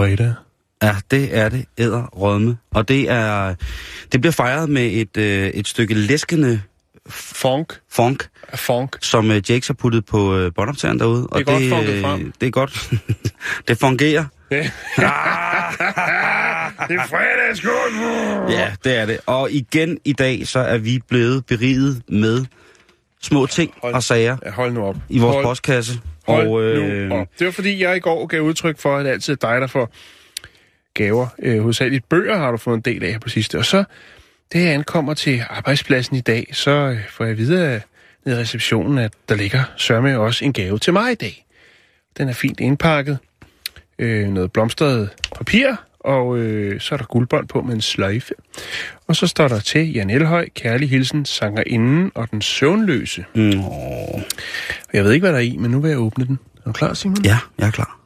Fredag. Ja, det er det, æder rødme. Og det er det bliver fejret med et, øh, et stykke læskende Funk. funk, Funk. som øh, Jakes har puttet på øh, båndoptageren derude. Og Det er godt funket frem. Det er godt. det fungerer. det er fredagsskål. Ja, det er det. Og igen i dag, så er vi blevet beriget med små ting Hold- og sager Ja, hold nu op. i vores hold, postkasse. Hold og, øh, nu op. Det var fordi, jeg i går gav udtryk for, at det altid er dig, der får gaver. Øh, hovedsageligt bøger har du fået en del af her på sidste. Og så, da jeg ankommer til arbejdspladsen i dag, så øh, får jeg videre ned i receptionen, at der ligger sørme også en gave til mig i dag. Den er fint indpakket. Øh, noget blomstret papir, og øh, så er der guldbånd på med en sløjfe. Og så står der til Jan Elhøj, kærlig hilsen, sangerinden og den søvnløse. mm, Og Jeg ved ikke, hvad der er i, men nu vil jeg åbne den. Er du klar, Simon? ja, jeg er klar.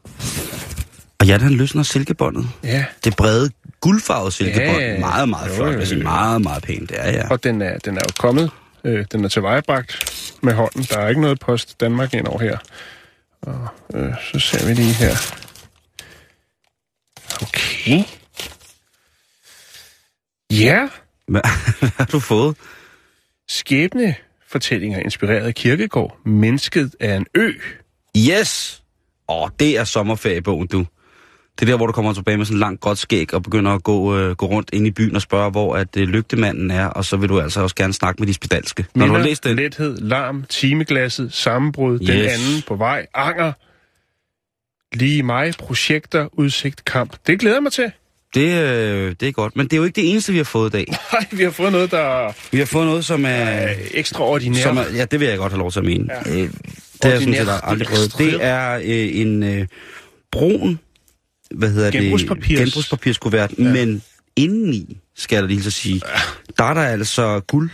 Og ja, han løsner silkebåndet. Ja. Det brede, guldfarvede silkebånd. Ja, meget, meget jo, flot. jo, Jeg vil sige, jo. meget, meget pænt. Det er, ja. Og den er, den er jo kommet. Øh, den er tilvejebragt med hånden. Der er ikke noget post Danmark ind over her. Og øh, så ser vi lige her. Okay. Ja, Hvad, hvad har du fået? skæbne fortællinger inspireret af Kirkegård. Mennesket er en ø. Yes! Åh, det er sommerferiebogen, du. Det er der, hvor du kommer tilbage med sådan en langt godt skæg og begynder at gå, øh, gå rundt ind i byen og spørge, hvor at øh, lygtemanden er, og så vil du altså også gerne snakke med de spedalske. Når du har Minder, læst den, lethed, larm, timeglasset, sammenbrud, yes. den anden på vej, anger, lige mig, projekter, udsigt, kamp. Det glæder jeg mig til. det, øh, det er godt. Men det er jo ikke det eneste, vi har fået i dag. Nej, vi har fået noget, der Vi har fået noget, som er... er ekstraordinært. Som er ja, det vil jeg godt have lov til at mene. Ja. Øh, det har jeg sådan set Ordinært aldrig prøvet. Det er øh, en øh, brun, hvad hedder Genbrugspapir. det? Genbrugspapirskuvert. Ja. Men indeni, skal jeg lige så sige, ja. der er der altså guld.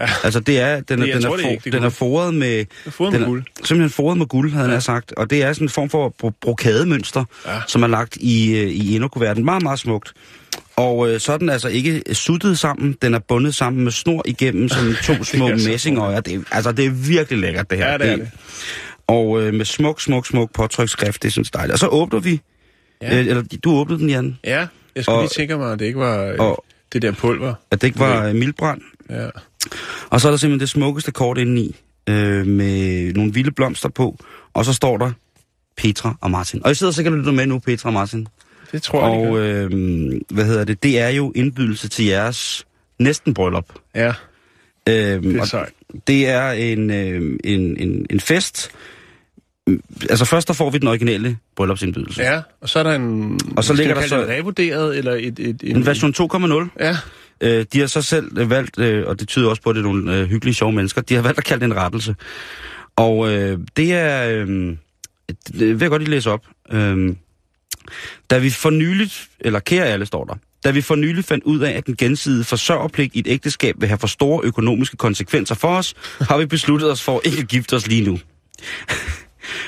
Ja. Altså det er, den er, den er, tror, er for, ikke, er den er foret med... er foret med den er guld. Simpelthen foret med guld, havde ja. jeg sagt. Og det er sådan en form for bro- brokademønster, Ja. som er lagt i, øh, i inderkuverten. Meget, meget smukt. Og øh, så er den altså ikke suttet sammen. Den er bundet sammen med snor igennem, som to små er messingøjer. Det er, altså, det er virkelig lækkert, det her. Ja, det er det. Og øh, med smuk, smuk, smuk påtryksskrift, det synes jeg dejligt. Og så åbner vi. Ja. Øh, eller du åbnede den, Jan. Ja, jeg skulle Og- lige tænke mig, at det ikke var og- det der pulver. At det ikke var øh, mildbrand. Ja. Og så er der simpelthen det smukkeste kort indeni, øh, med nogle vilde blomster på. Og så står der Petra og Martin. Og I sidder sikkert og lytter med nu, Petra og Martin. Det tror jeg, Og øh, hvad hedder det? Det er jo indbydelse til jeres næsten bryllup. Ja, Øhm, det er sejt. det er en, øh, en, en, en fest. Altså først der får vi den originale bryllupsindbydelse. Ja, og så er der en... Og så ligger der så- det revurderet, eller et... et, et En version 2.0. Ja, Øh, de har så selv øh, valgt, øh, og det tyder også på, at det er nogle øh, hyggelige, sjove mennesker, de har valgt at kalde det en rettelse. Og øh, det er... Øh, det vil jeg godt lige læse op. Øh, da vi for nyligt, eller kære alle står der, da vi for nyligt fandt ud af, at den gensidige forsørgerpligt i et ægteskab vil have for store økonomiske konsekvenser for os, har vi besluttet os for ikke at gifte os lige nu.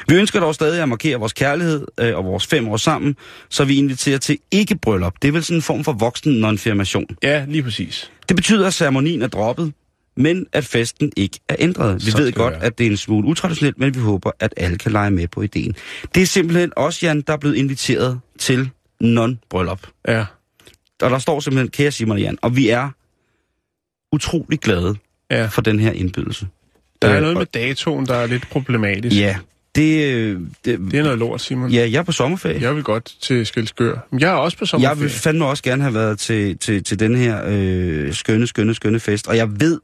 Vi ønsker dog stadig at markere vores kærlighed øh, og vores fem år sammen, så vi inviterer til ikke bryllup. Det er vel sådan en form for voksen nonfirmation. ja, lige præcis. Det betyder, at ceremonien er droppet, men at festen ikke er ændret. Vi Så ved godt, være. at det er en smule utraditionelt, men vi håber, at alle kan lege med på ideen. Det er simpelthen også, Jan, der er blevet inviteret til non-bryllup. Ja, Og der står simpelthen, kære Simon og Jan, og vi er utrolig glade ja. for den her indbydelse. Der er Øh, noget og- med datoen, der er lidt problematisk. Ja, det, øh, det, Det er noget lort, Simon. ja, jeg er på sommerferie. Jeg vil godt til Skelskør. Men Jeg er også på sommerferie. Jeg vil fandme også gerne have været til, til, til den her øh, skønne, skønne, skønne fest. Og jeg ved,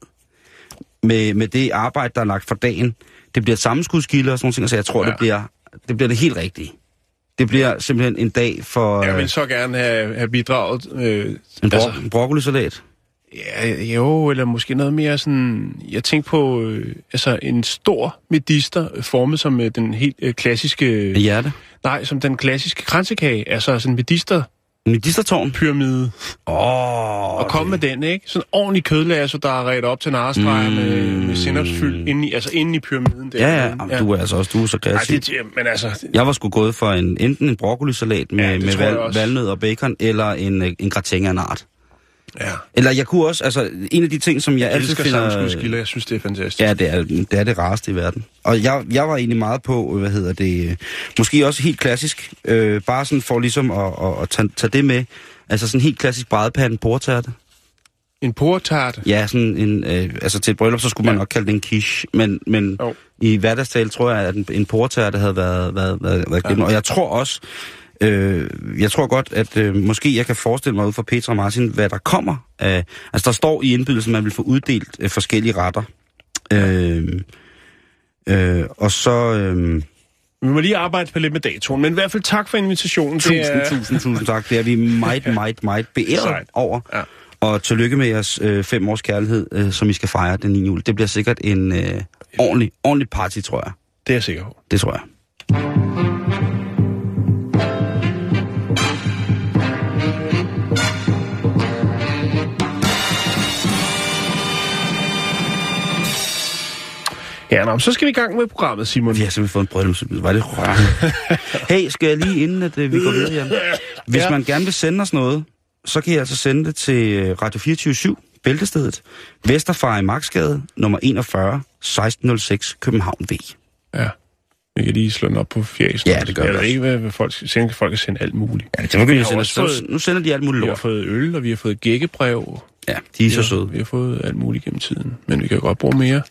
med, med det arbejde, der er lagt for dagen, det bliver et sammenskudskilde og sådan nogle ting, så jeg tror, Ja. det, bliver, det bliver det helt rigtige. Det bliver simpelthen en dag for Jeg øh, vil så gerne have, have bidraget. Øh, en bro- altså, broccolisalat. Ja, jo, eller måske noget mere sådan... Jeg tænker på øh, altså en stor medister, øh, formet som øh, den helt øh, klassiske... Hjerte. Nej, som den klassiske kransekage. Altså sådan en medister Medistertårn. pyramide. Åh, oh, Og kom med den, ikke? Sådan en ordentlig kødlasse, der er ret op til narestreger mm. med, med sennepsfyld inde i, altså inde i pyramiden. Der, Ja, ja, Jamen, du er altså også du er så Ej, kreativ. det, men altså, Jeg var sgu gået for en, enten en broccolisalat med, Ja, det med val, valnød og bacon, eller en, øh, en gratin af en art. Ja. Eller jeg kunne også, altså en af de ting, som jeg, Jeg altid elsker finder... sammenskudsgilder, jeg synes, det er fantastisk. Ja, det er, det er det rareste i verden. Og jeg, jeg var egentlig meget på, hvad hedder det, øh, måske også helt klassisk, øh, bare sådan for ligesom at, at, at tage, tage det med, altså sådan helt klassisk brædepande portærte. En portart. Ja, sådan en, øh, altså til et bryllup, så skulle man Ja. nok kalde det en quiche, men, men Jo. i hverdagstal tror jeg, at en, en portærte havde været, været, været, været ja. Og jeg tror også, øh, jeg tror godt, at øh, måske jeg kan forestille mig ud fra Petra og Martin, hvad der kommer. af altså der står i indbydelsen, at man vil få uddelt øh, forskellige retter. Øh, øh, og så... Øh, Vi må lige arbejde på lidt med datoen, men i hvert fald tak for invitationen. tusind, det er, tusind, tusind tak. Det er vi meget, meget, meget beæret Sejt. over. Ja. Og tillykke med jeres øh, fem års kærlighed, øh, som I skal fejre den 9. juli. Det bliver sikkert en øh, ordentlig, ordentlig party, tror jeg. Det er jeg sikker på. Det tror jeg. Ja, nå, så skal vi i gang med programmet, Simon. Vi har simpelthen fået en bryllups. Var det rørende. hey, skal jeg lige inden, at øh, vi går videre, Jan? Hvis Ja. man gerne vil sende os noget, så kan I altså sende det til øh, Radio 24 Bæltestedet, Vesterfar i Marksgade, nummer 41, 1606, København V. Ja. Vi kan lige slå den op på fjæsen. Ja, det gør vi Jeg ved også. ikke, hvad, hvad folk skal sende. Kan folk kan sende alt muligt. Ja, det var Vi vi sende. Så, fået- nu sender de alt muligt Vi har lort. fået øl, og vi har fået gækkebrev. Ja, de er så Ja, søde. Vi har fået alt muligt gennem tiden, men vi kan godt bruge mere.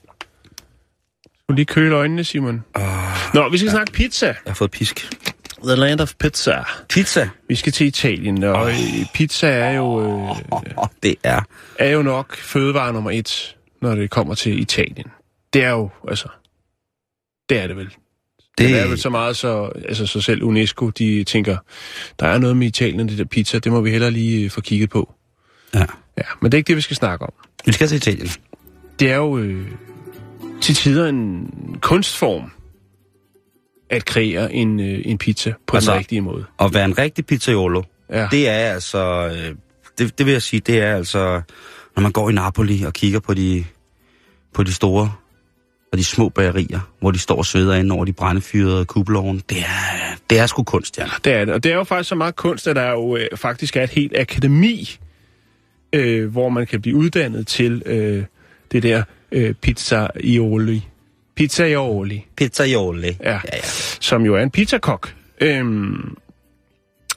Du lige køle øjnene, Simon. Uh, Nå, vi skal ja. snakke pizza. jeg har fået pisk. The land of pizza. Pizza. Vi skal til Italien, og oh. pizza er jo, øh, Oh, det er... er jo nok fødevare nummer et, når det kommer til Italien. Det er jo, altså... Det er det vel. Det, det er vel så meget, så, altså, så selv UNESCO, de tænker, der er noget med Italien, det der pizza, det må vi hellere lige øh, få kigget på. Ja. Ja, men det er ikke det, vi skal snakke om. Vi skal til Italien. det er jo øh, til tider en kunstform at kreere en, øh, en pizza på Altså- den rigtige måde. At være en rigtig pizzaiolo, Ja. det er altså... Øh, det, det vil jeg sige, det er altså... Når man går i Napoli og kigger på de, på de store og de små bagerier, hvor de står og sveder ind over de brændefyrede kubelovne, det er, det er sgu kunst, ja. Det er det. Og det er jo faktisk så meget kunst, at der jo øh, faktisk er et helt akademi, øh, hvor man kan blive uddannet til øh, det der øh, pizzaioli. Pizzaioli, Pizzaioli. ja, Ja, ja. som jo er en pizzakok. Øhm,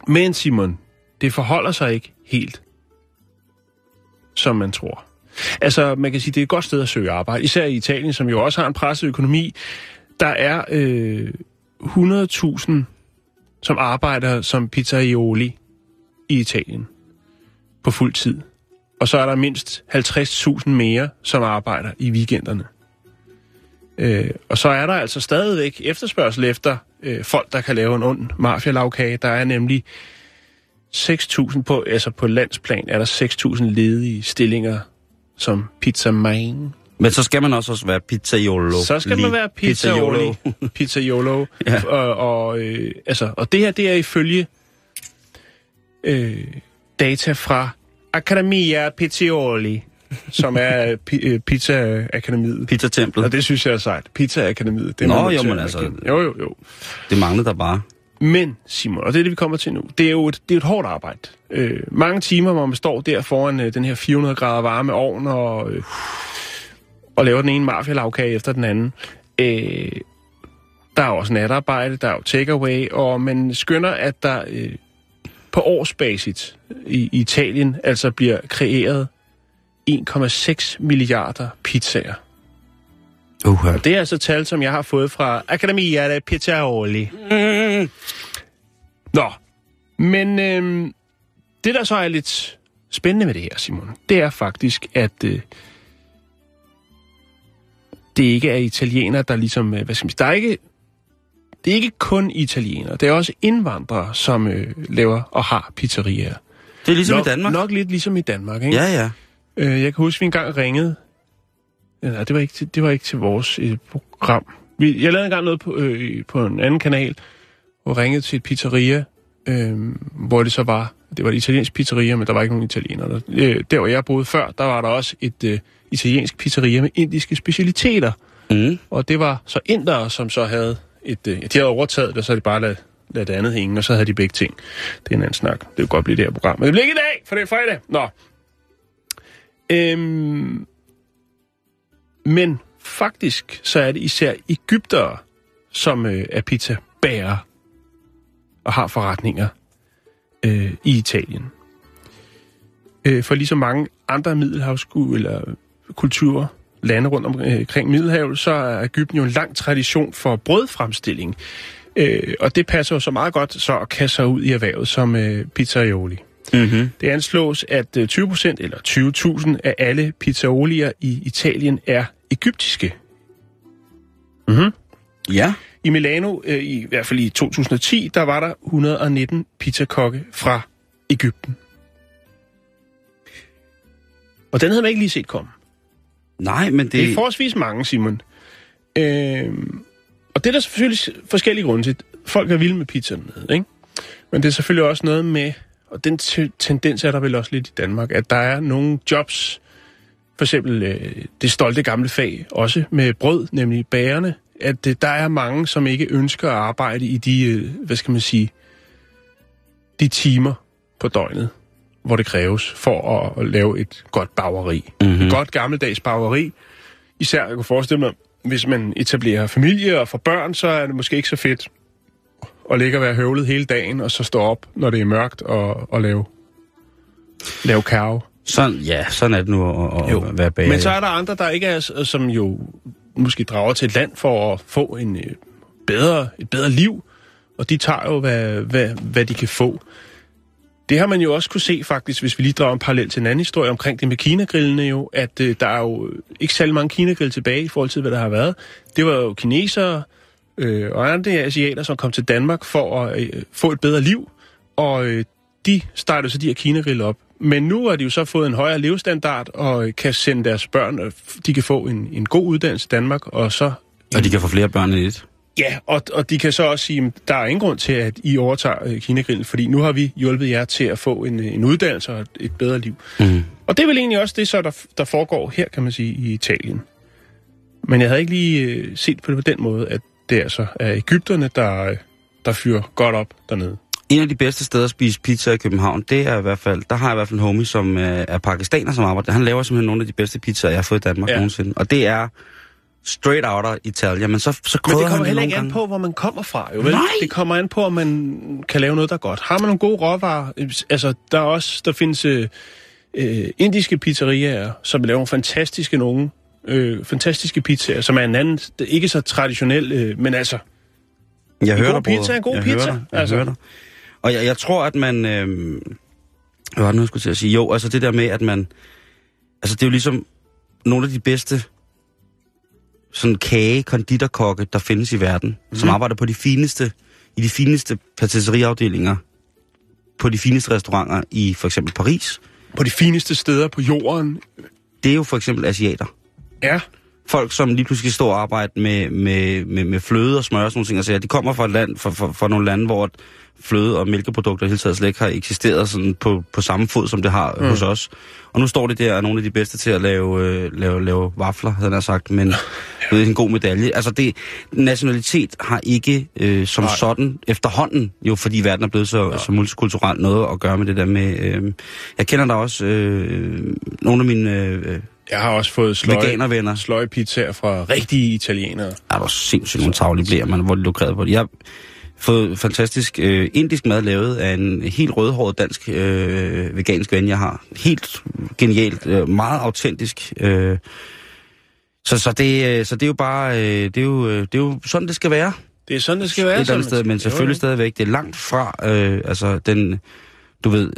men Simon, det forholder sig ikke helt, som man tror. Altså, man kan sige, det er et godt sted at søge arbejde, især i Italien, som jo også har en presset økonomi. Der er øh, 100.000, som arbejder som pizzaioli i Italien på fuld tid. Og så er der mindst 50.000 mere, som arbejder i weekenderne. Øh, og så er der altså stadigvæk efterspørgsel efter øh, folk, der kan lave en ond mafialavkage. Der er nemlig 6.000 på, altså på landsplan, er der 6.000 ledige stillinger som pizzaman. Men så skal man også, også være pizzaiolo. Så skal man være pizzaioli. Pizzaiolo. Ja. Og, og, øh, altså, og det her, det er ifølge øh, data fra Accademia Pizzaioli, som er pi- øh, Pizza-akademiet. Pizzatemplet. Og det synes jeg er sejt. Pizza-akademiet. Det er Nå, jo, men altså-. Jo, jo, jo. Det manglede der bare. Men, Simon, og det er det, vi kommer til nu, det er jo et, det er et hårdt arbejde. Øh, mange timer, hvor man står der foran øh, den her 400 grader varme ovn og, øh, og laver den ene mafialavkage efter den anden. Øh, der er også natarbejde, der er jo takeaway, og man skønner, at der øh, på årsbasis i, i Italien altså bliver kreeret 1,6 milliarder pizzaer. Uh, Det er altså tal, som jeg har fået fra Accademia dei Pizzaioli. mm. Nå, men øhm, det der så er lidt spændende med det her, Simon, det er faktisk, at øh, det ikke er italienere, der ligesom, øh, hvad skal man sige, der er ikke det er ikke kun italienere, det er også indvandrere, som øh, laver og har pizzerier. Det er ligesom nok, i Danmark. Nok lidt ligesom i Danmark, ikke? Ja, ja. Øh, jeg kan huske, at vi engang ringede. Ja, nej, det var ikke til, det var ikke til vores øh, program. Vi, jeg lavede engang noget på, øh, på en anden kanal, og ringede til et pizzeria, øh, hvor det så var, det var et italiensk pizzeria, men der var ikke nogen italienere. Der, øh, der hvor jeg boede før, der var der også et øh, italiensk pizzeria med indiske specialiteter. Mm. Og det var så indere, som så havde et... Øh, de havde overtaget det, så havde de bare ladet, ladet det andet hænge, og så havde de begge ting. Det er en anden snak. Det vil godt blive det her program. Men det bliver ikke i dag, for det er fredag. Nå. Øhm, men faktisk så er det især Ægyptere, som øh, er pizzabærer og har forretninger øh, i Italien. Øh, for ligesom mange andre middelhavsku eller kulturer, lande rundt omkring Middelhavet, så er Ægypten jo en lang tradition for brødfremstilling. Øh, og det passer jo så meget godt så at kaste sig ud i erhvervet som øh, pizzaioli. Mm-hmm. Det anslås, at øh, 20 procent eller 20.000 af alle pizzaiolier i Italien er egyptiske. Mm-hmm. Ja. I Milano, øh, i, i hvert fald i 2010, der var der 119 pizzakokke fra Ægypten. Og den havde man ikke lige set komme. Nej, men det... Det er forholdsvis mange, Simon. Øhm, og det er der selvfølgelig forskellige grunde til. Folk er vilde med pizza dernede, ikke? Men det er selvfølgelig også noget med, og den tendens er der vel også lidt i Danmark, at der er nogle jobs, for eksempel øh, det stolte gamle fag, også med brød, nemlig bagerne, at øh, der er mange, som ikke ønsker at arbejde i de, øh, hvad skal man sige, de timer på døgnet, hvor det kræves for at, at lave et godt bageri. Mhm. Mm-hmm. Et godt gammeldags bageri. Især, jeg kunne forestille mig, hvis man etablerer familie og får børn, så er det måske ikke så fedt at ligge og være høvlet hele dagen, og så stå op, når det er mørkt, og, og lave, lave kærve. Sådan, ja, sådan er det nu at, at Jo. være bager. Men så er der andre, der ikke er, som jo måske drager til et land for at få en øh, bedre, et bedre liv, og de tager jo, hvad, hvad, hvad de kan få. Det har man jo også kunne se faktisk, hvis vi lige drager en parallel til en anden historie omkring det med kinagrillene jo, at øh, der er jo ikke særlig mange kinagrill tilbage i forhold til, hvad der har været. Det var jo kinesere øh, og andre asiater, som kom til Danmark for at øh, få et bedre liv, og øh, de startede så de her kinagrill op. Men nu har de jo så fået en højere levestandard, og øh, kan sende deres børn, øh, de kan få en, en god uddannelse i Danmark, og så Og de kan få flere børn i et. Ja, og, og de kan så også sige, at der er ingen grund til, at I overtager øh, Kinagrillen, fordi nu har vi hjulpet jer til at få en, øh, en uddannelse og et, bedre liv. Mm. Og det er vel egentlig også det, så der, der foregår her, kan man sige, i Italien. Men jeg havde ikke lige øh, set på det på den måde, at det altså er Ægypterne, der, der fyrer godt op dernede. En af de bedste steder at spise pizza i København, det er i hvert fald, der har jeg i hvert fald en homie, som øh, er pakistaner, som arbejder. Han laver simpelthen nogle af de bedste pizzaer, jeg har fået i Danmark ja. nogensinde. Og det er straight out of Italia, men så, så Men det kommer heller ikke an gange. på, hvor man kommer fra, jo vel? Nej. Det kommer an på, om man kan lave noget, der er godt. Har man nogle gode råvarer? Altså, der er også, der findes øh, øh, indiske pizzerier, som laver fantastiske nogen, øh, fantastiske pizzaer, som er en anden, ikke så traditionel, øh, men altså, Jeg hører god dig, pizza er en god jeg pizza, Hører dig. Jeg altså. hører dig. Og jeg, jeg tror, at man... Øh, hvad var det nu, jeg skulle til at sige? Jo, altså det der med, at man... Altså det er jo ligesom nogle af de bedste sådan kage konditorkokke, der findes i verden, Mhm. mm. som arbejder på de fineste, i de fineste patisserieafdelinger, på de fineste restauranter i for eksempel Paris. på de fineste steder på jorden. Det er jo for eksempel asiater. Ja, folk, som lige pludselig står og arbejde med, med, med, med fløde og smør og sådan nogle ting. Altså, ja, de kommer fra, et land, fra, fra, fra nogle lande, hvor fløde og mælkeprodukter hele taget slet ikke har eksisteret sådan på, på samme fod, som det har mm. hos os. Og nu står det der, er nogle af de bedste til at lave, øh, lave, lave vafler, havde jeg sagt, men det er en god medalje. Altså, det, nationalitet har ikke øh, som Nej. Sådan efterhånden, jo fordi verden er blevet så, ja. så multikulturel noget at gøre med det der med... Øh, jeg kender da også øh, nogle af mine... Øh, jeg har også fået sløje, sløje pizzaer fra rigtige italienere. er der sindssygt nogle tavlige blære, man, hvor de lukrerede på det. Jeg fået fantastisk øh, indisk mad lavet af en helt rødhåret dansk øh, vegansk ven, jeg har. Helt genialt, øh, meget autentisk. Øh, så, så, det, øh, så det er jo bare, øh, det, er jo, øh, det er jo sådan, det skal være. Det er sådan, det skal være. Et eller andet sted, men selvfølgelig stadigvæk, det er langt fra, øh, altså den, du ved,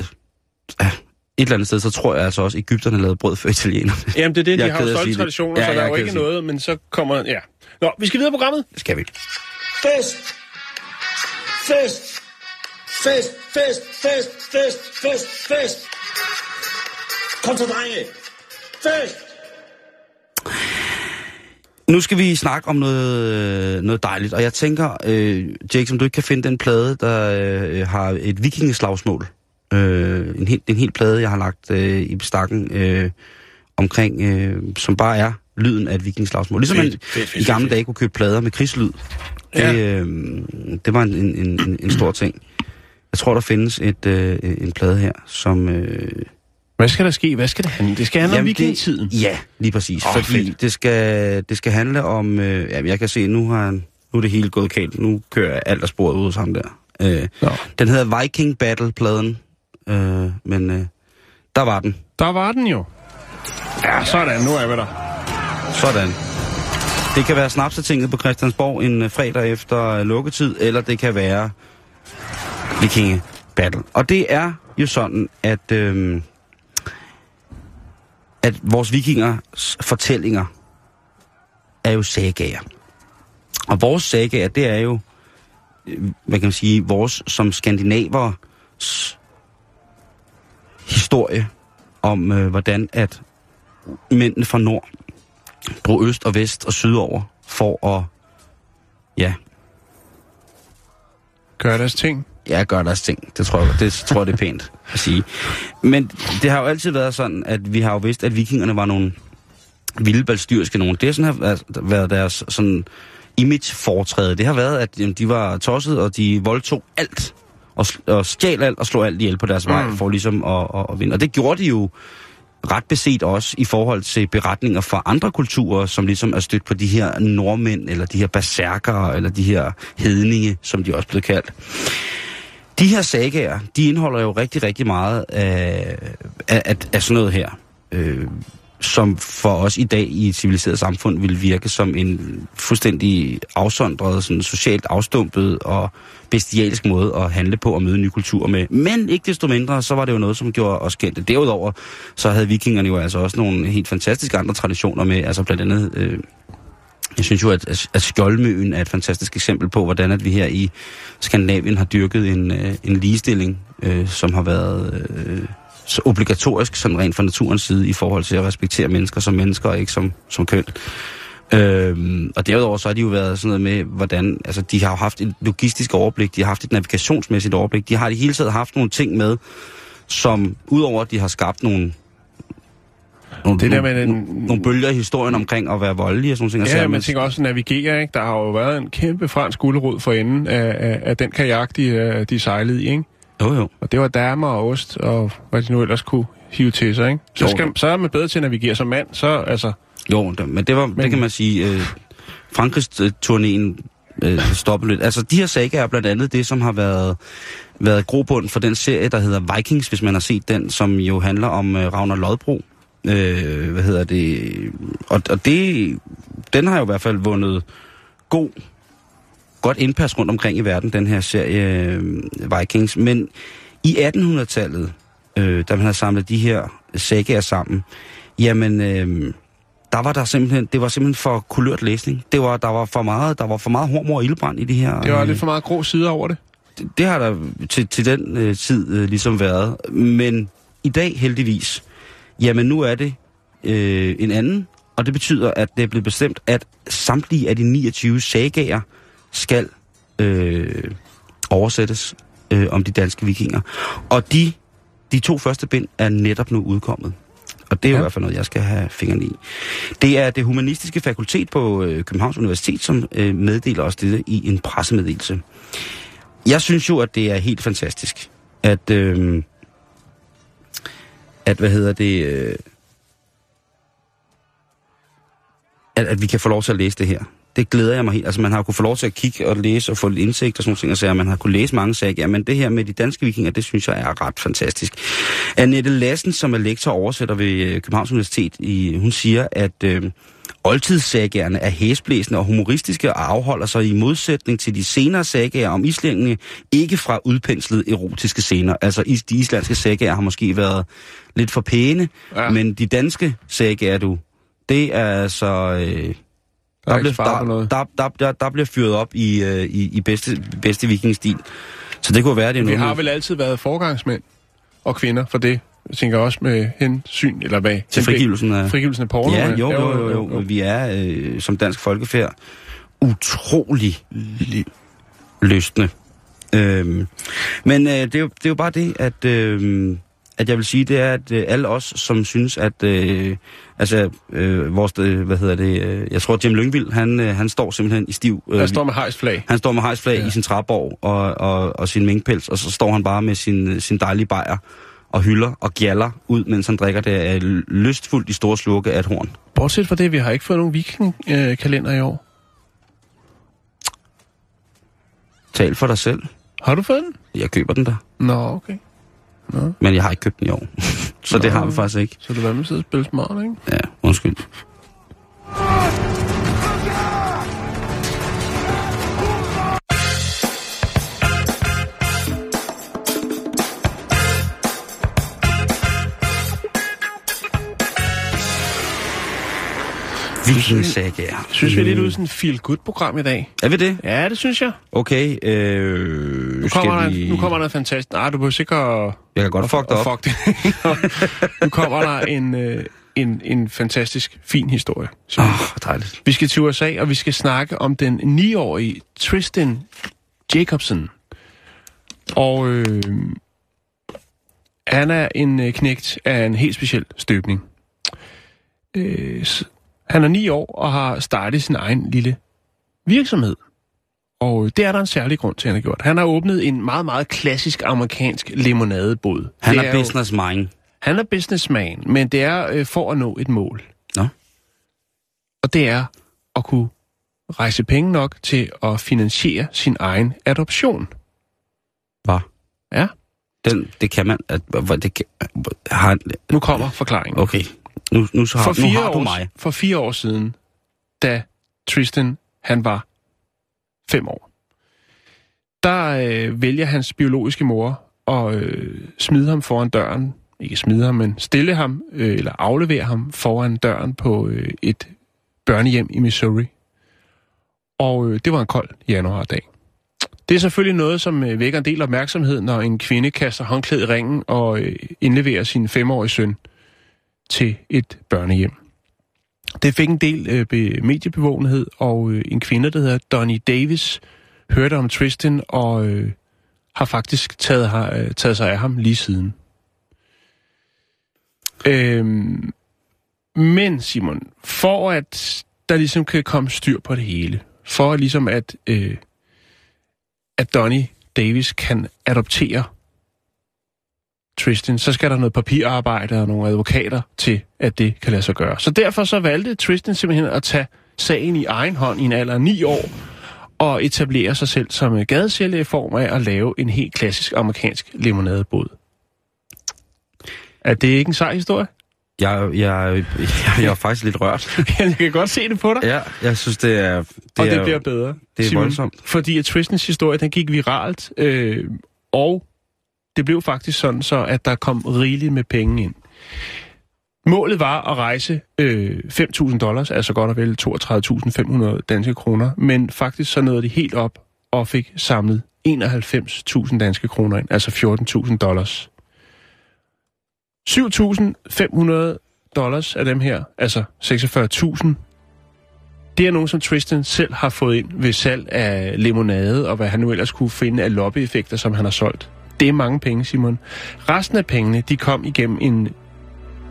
øh, et eller andet sted, så tror jeg altså også, at Ægypterne lavede brød for italienerne. Jamen, det er det, de Jeg er har jo stolte det. traditioner, Ja, så der er jo ikke det. noget, men så kommer... Ja. Nå, vi skal videre på programmet. Skal vi? Fest Fest! Fest, fest, fest, fest, fest, fest! Kom så, drenge! Fest! Nu skal vi snakke om noget, noget dejligt, og jeg tænker, øh, Jake, som du ikke kan finde den plade, der øh, har et vikingeslagsmål. Øh, en, helt, en helt plade, jeg har lagt øh, i stakken øh, omkring, øh, som bare er lyden af et vikingeslagsmål. Ligesom man Fedt, fedt, fedt, i gamle fedt. dage kunne købe plader med krigslyd. Ja. Det, øh, det var en, en, en, en stor ting. Jeg tror, der findes et, øh, en plade her, som... Øh, Hvad skal der ske? Hvad skal det handle? Det skal handle om Jamen, vikingetiden. Det, ja, lige præcis. Oh, fordi fedt. det skal, det skal handle om... Øh, jamen, jeg kan se, nu har han, nu er det hele gået galt. Nu kører alt af sporet ud hos ham der. Øh, Nå. den hedder Viking Battle-pladen. Øh, men øh, der var den. Der var den jo. Ja, sådan. Nu er vi der. Sådan. Det kan være snapsetinget på Christiansborg en øh, fredag efter øh, lukketid, eller det kan være Vikinge Battle. Og det er jo sådan, at, øh, at vores vikingers fortællinger er jo sagager. Og vores sagager, det er jo, øh, hvad kan man sige, vores som skandinavers historie om, øh, hvordan at mændene fra nord drog øst og vest og sydover for at, ja, Gør deres ting. ja, gøre deres ting. Det tror jeg, det tror jeg, det er pænt at sige. Men det har jo altid været sådan, at vi har jo vidst, at vikingerne var nogle vilde balstyrske nogen. Det har sådan har været- været deres sådan image-foretræde. Det har været, at jamen, de var tosset, og de voldtog alt. Og, og stjal alt og slog alt ihjel på deres vej, Mm. for ligesom at, at, at vinde. Og det gjorde de jo ret beset også i forhold til beretninger fra andre kulturer, som ligesom er stødt på de her nordmænd, eller de her berserkere, eller de her hedninge, som de også blev kaldt. De her sagaer, de indeholder jo rigtig, rigtig meget af, af, af, af sådan noget her. Øh, som for os i dag i et civiliseret samfund vil virke som en fuldstændig afsondret, sådan socialt afstumpet og bestialsk måde at handle på og møde nye kulturer med. Men ikke desto mindre, så var det jo noget, som gjorde os kendte. Derudover, så havde vikingerne jo altså også nogle helt fantastiske andre traditioner med, altså blandt andet... Øh, jeg synes jo, at, at- at Skjoldmøen er et fantastisk eksempel på, hvordan at vi her i Skandinavien har dyrket en, øh, en ligestilling, øh, som har været øh, så obligatorisk, sådan rent fra naturens side, i forhold til at respektere mennesker som mennesker, og ikke som, som køn. Øhm, og derudover så har de jo været sådan noget med, hvordan, altså de har jo haft et logistisk overblik, de har haft et navigationsmæssigt overblik, de har i hele taget haft nogle ting med, som udover at de har skabt nogle, nogle, Det der med den- nogle, nogle bølger i historien omkring at være voldelige og sådan nogle ting. Ja, Altså, man tænker også at navigere, ikke? Der har jo været en kæmpe fransk guldrod for enden af, af, af den kajak, de, øh, de sejlede i, ikke? Jo, jo. Og det var damer og ost, og hvad de nu ellers kunne hive til sig, ikke? Så, skal, så er man bedre til at navigere som mand, så altså... Jo, men det var, men... det kan man sige, øh, Frankrigs øh, turnéen stoppede lidt. Altså, de her sager er blandt andet det, som har været, været grobund for den serie, der hedder Vikings, hvis man har set den, som jo handler om øh, Ragnar Lodbro. Øh, hvad hedder det? Og, og det, den har jo i hvert fald vundet god, godt indpas rundt omkring i verden, den her serie øh, Vikings. Men i 1800-tallet, øh, da man havde samlet de her sagaer sammen, jamen... Øh, der var der simpelthen, det var simpelthen for kulørt læsning. Det var, der var for meget, der var for meget hormor og ildbrand i det her. Det var øh, lidt for meget grå sider over det. det, det har der til, til den øh, tid øh, ligesom været. Men i dag heldigvis, jamen nu er det øh, en anden, og det betyder, at det er blevet bestemt, at samtlige af de 29 sagager skal øh, oversættes øh, om de danske vikinger. Og de, de to første bind er netop nu udkommet. Og det er Ja. i hvert fald noget, jeg skal have fingrene i. Det er det humanistiske fakultet på øh, Københavns Universitet, som øh, meddeler os det i en pressemeddelelse. Jeg synes jo, at det er helt fantastisk, at, øh, at hvad hedder det, øh, at, at vi kan få lov til at læse det her. Det glæder jeg mig helt. Altså, man har jo kunne få lov til at kigge og læse og få lidt indsigt og sådan nogle ting, og sager. man har kunne læse mange sager, men det her med de danske vikinger, det synes jeg er ret fantastisk. Annette Lassen, som er lektor og oversætter ved øh, Københavns Universitet, i, hun siger, at øh, oldtidssagerne er hæsblæsende og humoristiske og afholder sig i modsætning til de senere sagaer om islændinge ikke fra udpenslede erotiske scener. Altså de islandske sagaer har måske været lidt for pæne, Ja. ja. men de danske sagaer, du, det er altså... Øh, Der, er Der, bliver, på noget. der, der, der, der bliver fyret op i, øh, i, i bedste, bedste vikingstil. Så det kunne være, det er Vi har vel altid været forgangsmænd og kvinder for det. Jeg tænker også med hensyn, eller hvad? Til frigivelsen af... Frigivelsen af porno. Ja, men- jo, jo, jo, jo. Vi er øh, som dansk folkefærd utrolig li- lystende. Øhm, men øh, det, er jo, det er jo bare det, at, øh, at jeg vil sige, det er, at øh, alle os, som synes, at øh, altså, øh, vores, øh, hvad hedder det, øh, jeg tror, Jim Lyngvild, han, øh, han står simpelthen i stiv. Øh, Der står med hejsflag. han står med hejsflag Ja. i sin træborg og, og, og sin minkpels, og så står han bare med sin, sin dejlige bajer og hylder og gjaller ud, mens han drikker det af lystfuldt i store slukke af et horn. Bortset fra det, vi har ikke fået nogen vikingkalender i år. Tal for dig selv. Har du fået den? Jeg køber den der, Nå, okay. Men jeg har ikke købt den i år. så det Nå. har vi faktisk ikke. Så du var med at spille smart, ikke? Ja, undskyld. Vikingsagaer. Synes vi er lidt ud sådan et feel-good-program i dag? Er vi det? Ja, det synes jeg. Okay, øh, Nu kommer, der, vi... nu kommer der en fantastisk... Nej, du behøver sikkert... Jeg kan godt fuck dig op. Fuck det. nu kommer der en, øh, en, en fantastisk, fin historie. Åh, oh, dejligt. Vi skal til USA, og vi skal snakke om den 9-årige Tristan Jacobson. Og øh, han er en øh, knægt af en helt speciel støbning. Øh, han er 9 år og har startet sin egen lille virksomhed. Og det er der en særlig grund til, han har gjort. Han har åbnet en meget, meget klassisk amerikansk limonadebåd. Han er jo- business mind. han er businessman, men det er øh, for at nå et mål. Nå. Og det er at kunne rejse penge nok til at finansiere sin egen adoption. Hvad? Ja. Den, det kan man... At, hvor- det kan, har, Nu kommer forklaringen. okay, nu, nu, så har, For nu fire, har du år, mig. for fire år siden, da Tristan han var fem år, der øh, vælger hans biologiske mor at øh, smide ham foran døren. Ikke smide ham, men stille ham, øh, eller aflevere ham foran døren på øh, et børnehjem i Missouri. Og øh, det var en kold januardag. Det er selvfølgelig noget, som øh, vækker en del opmærksomhed, når en kvinde kaster håndklædet i ringen og øh, indleverer sin femårige søn til et børnehjem. Det fik en del øh, mediebevågenhed, og øh, en kvinde, der hedder Donnie Davis, hørte om Tristan og øh, har faktisk taget, har, øh, taget sig af ham lige siden. Øhm, men Simon, for at der ligesom kan komme styr på det hele, for ligesom at, øh, at Donnie Davis kan adoptere Tristan, så skal der noget papirarbejde og nogle advokater til, at det kan lade sig gøre. Så derfor så valgte Tristan simpelthen at tage sagen i egen hånd i en alder af 9 år og etablere sig selv som øh, gadesælger i form af at lave en helt klassisk amerikansk limonadebåd. Er det ikke en sej historie? Jeg, jeg, jeg, jeg er faktisk lidt rørt. jeg kan godt se det på dig. Ja, jeg synes, det er... Det og det er, bliver bedre. det er Simon. voldsomt. Fordi at Tristans historie, den gik viralt, øh, og det blev faktisk sådan så, at der kom rigeligt med penge ind. Målet var at rejse øh, 5.000 dollars, altså godt og vel 32.500 danske kroner, men faktisk så nåede de helt op og fik samlet 91.000 danske kroner ind, altså 14.000 dollars. 7.500 dollars af dem her, altså 46.000, det er nogen, som Tristan selv har fået ind ved salg af limonade, og hvad han nu ellers kunne finde af lobbyeffekter, som han har solgt. Det er mange penge, Simon. Resten af pengene, de kom igennem en,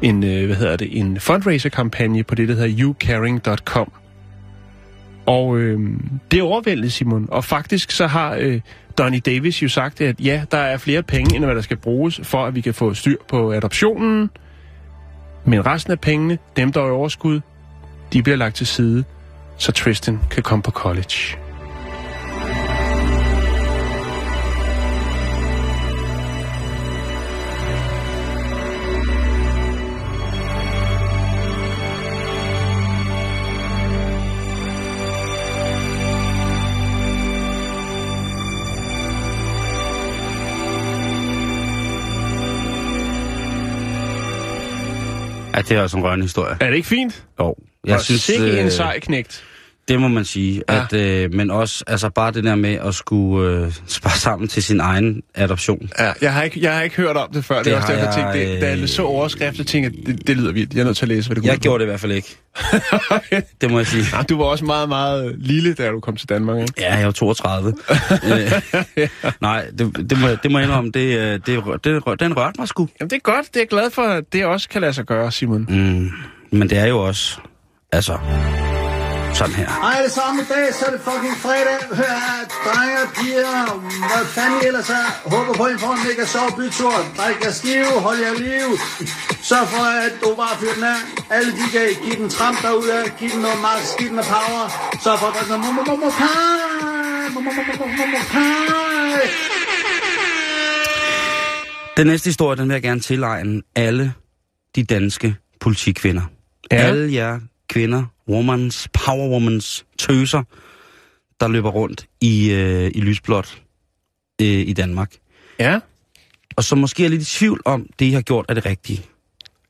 en øh, hvad hedder det, en fundraiser-kampagne på det, der hedder youcaring.com. Og øh, det er overvældet, Simon. Og faktisk så har øh, Donnie Davis jo sagt, at ja, der er flere penge, end hvad der skal bruges, for at vi kan få styr på adoptionen. Men resten af pengene, dem der er i overskud, de bliver lagt til side, så Tristan kan komme på college. Ja, det er også en rørende historie. Er det ikke fint? Jo, Jeg synes, synes... ikke øh, en sej knægt. Det må man sige. Ja. Ja. At, øh, men også altså bare det der med at skulle øh, spare sammen til sin egen adoption. Ja, jeg har, ikke, jeg har ikke hørt om det før. Det, Det er også derfor, jeg jeg, tænkte, det, da jeg øh, så overskrifter, tænkte jeg, det, det lyder vildt. Jeg er nødt til at læse, hvad det går Jeg gjorde det i hvert fald ikke. Det må jeg sige. Nej, du var også meget, meget lille, da du kom til Danmark, ikke? Ja, jeg var 32. øh, nej, det, det, må, det må jeg indrømme, det, øh, det, det, den rørte mig sgu. Jamen, det er godt. Det er jeg glad for, at det også kan lade sig gøre, Simon. Mm, men det er jo også, altså, sådan her. Hej alle sammen i dag, så er det fucking fredag. Hør her, drenge og piger, hvad fanden I ellers er. Håber på, at I får en mega sjov bytur. Drik jer stive, hold jer liv. Sørg for, at du bare fyrer den af. Alle de kan give den tramp derude, giv den noget max, giv den noget power. Sørg for, at der er noget. Den næste historie, den vil jeg gerne tilegne alle de danske politikvinder. Ja. Alle jer kvinder, womans, powerwomans, tøser, der løber rundt i, øh, i lysblåt øh, i Danmark. Ja. Og som måske er lidt i tvivl om, det I har gjort er det rigtige.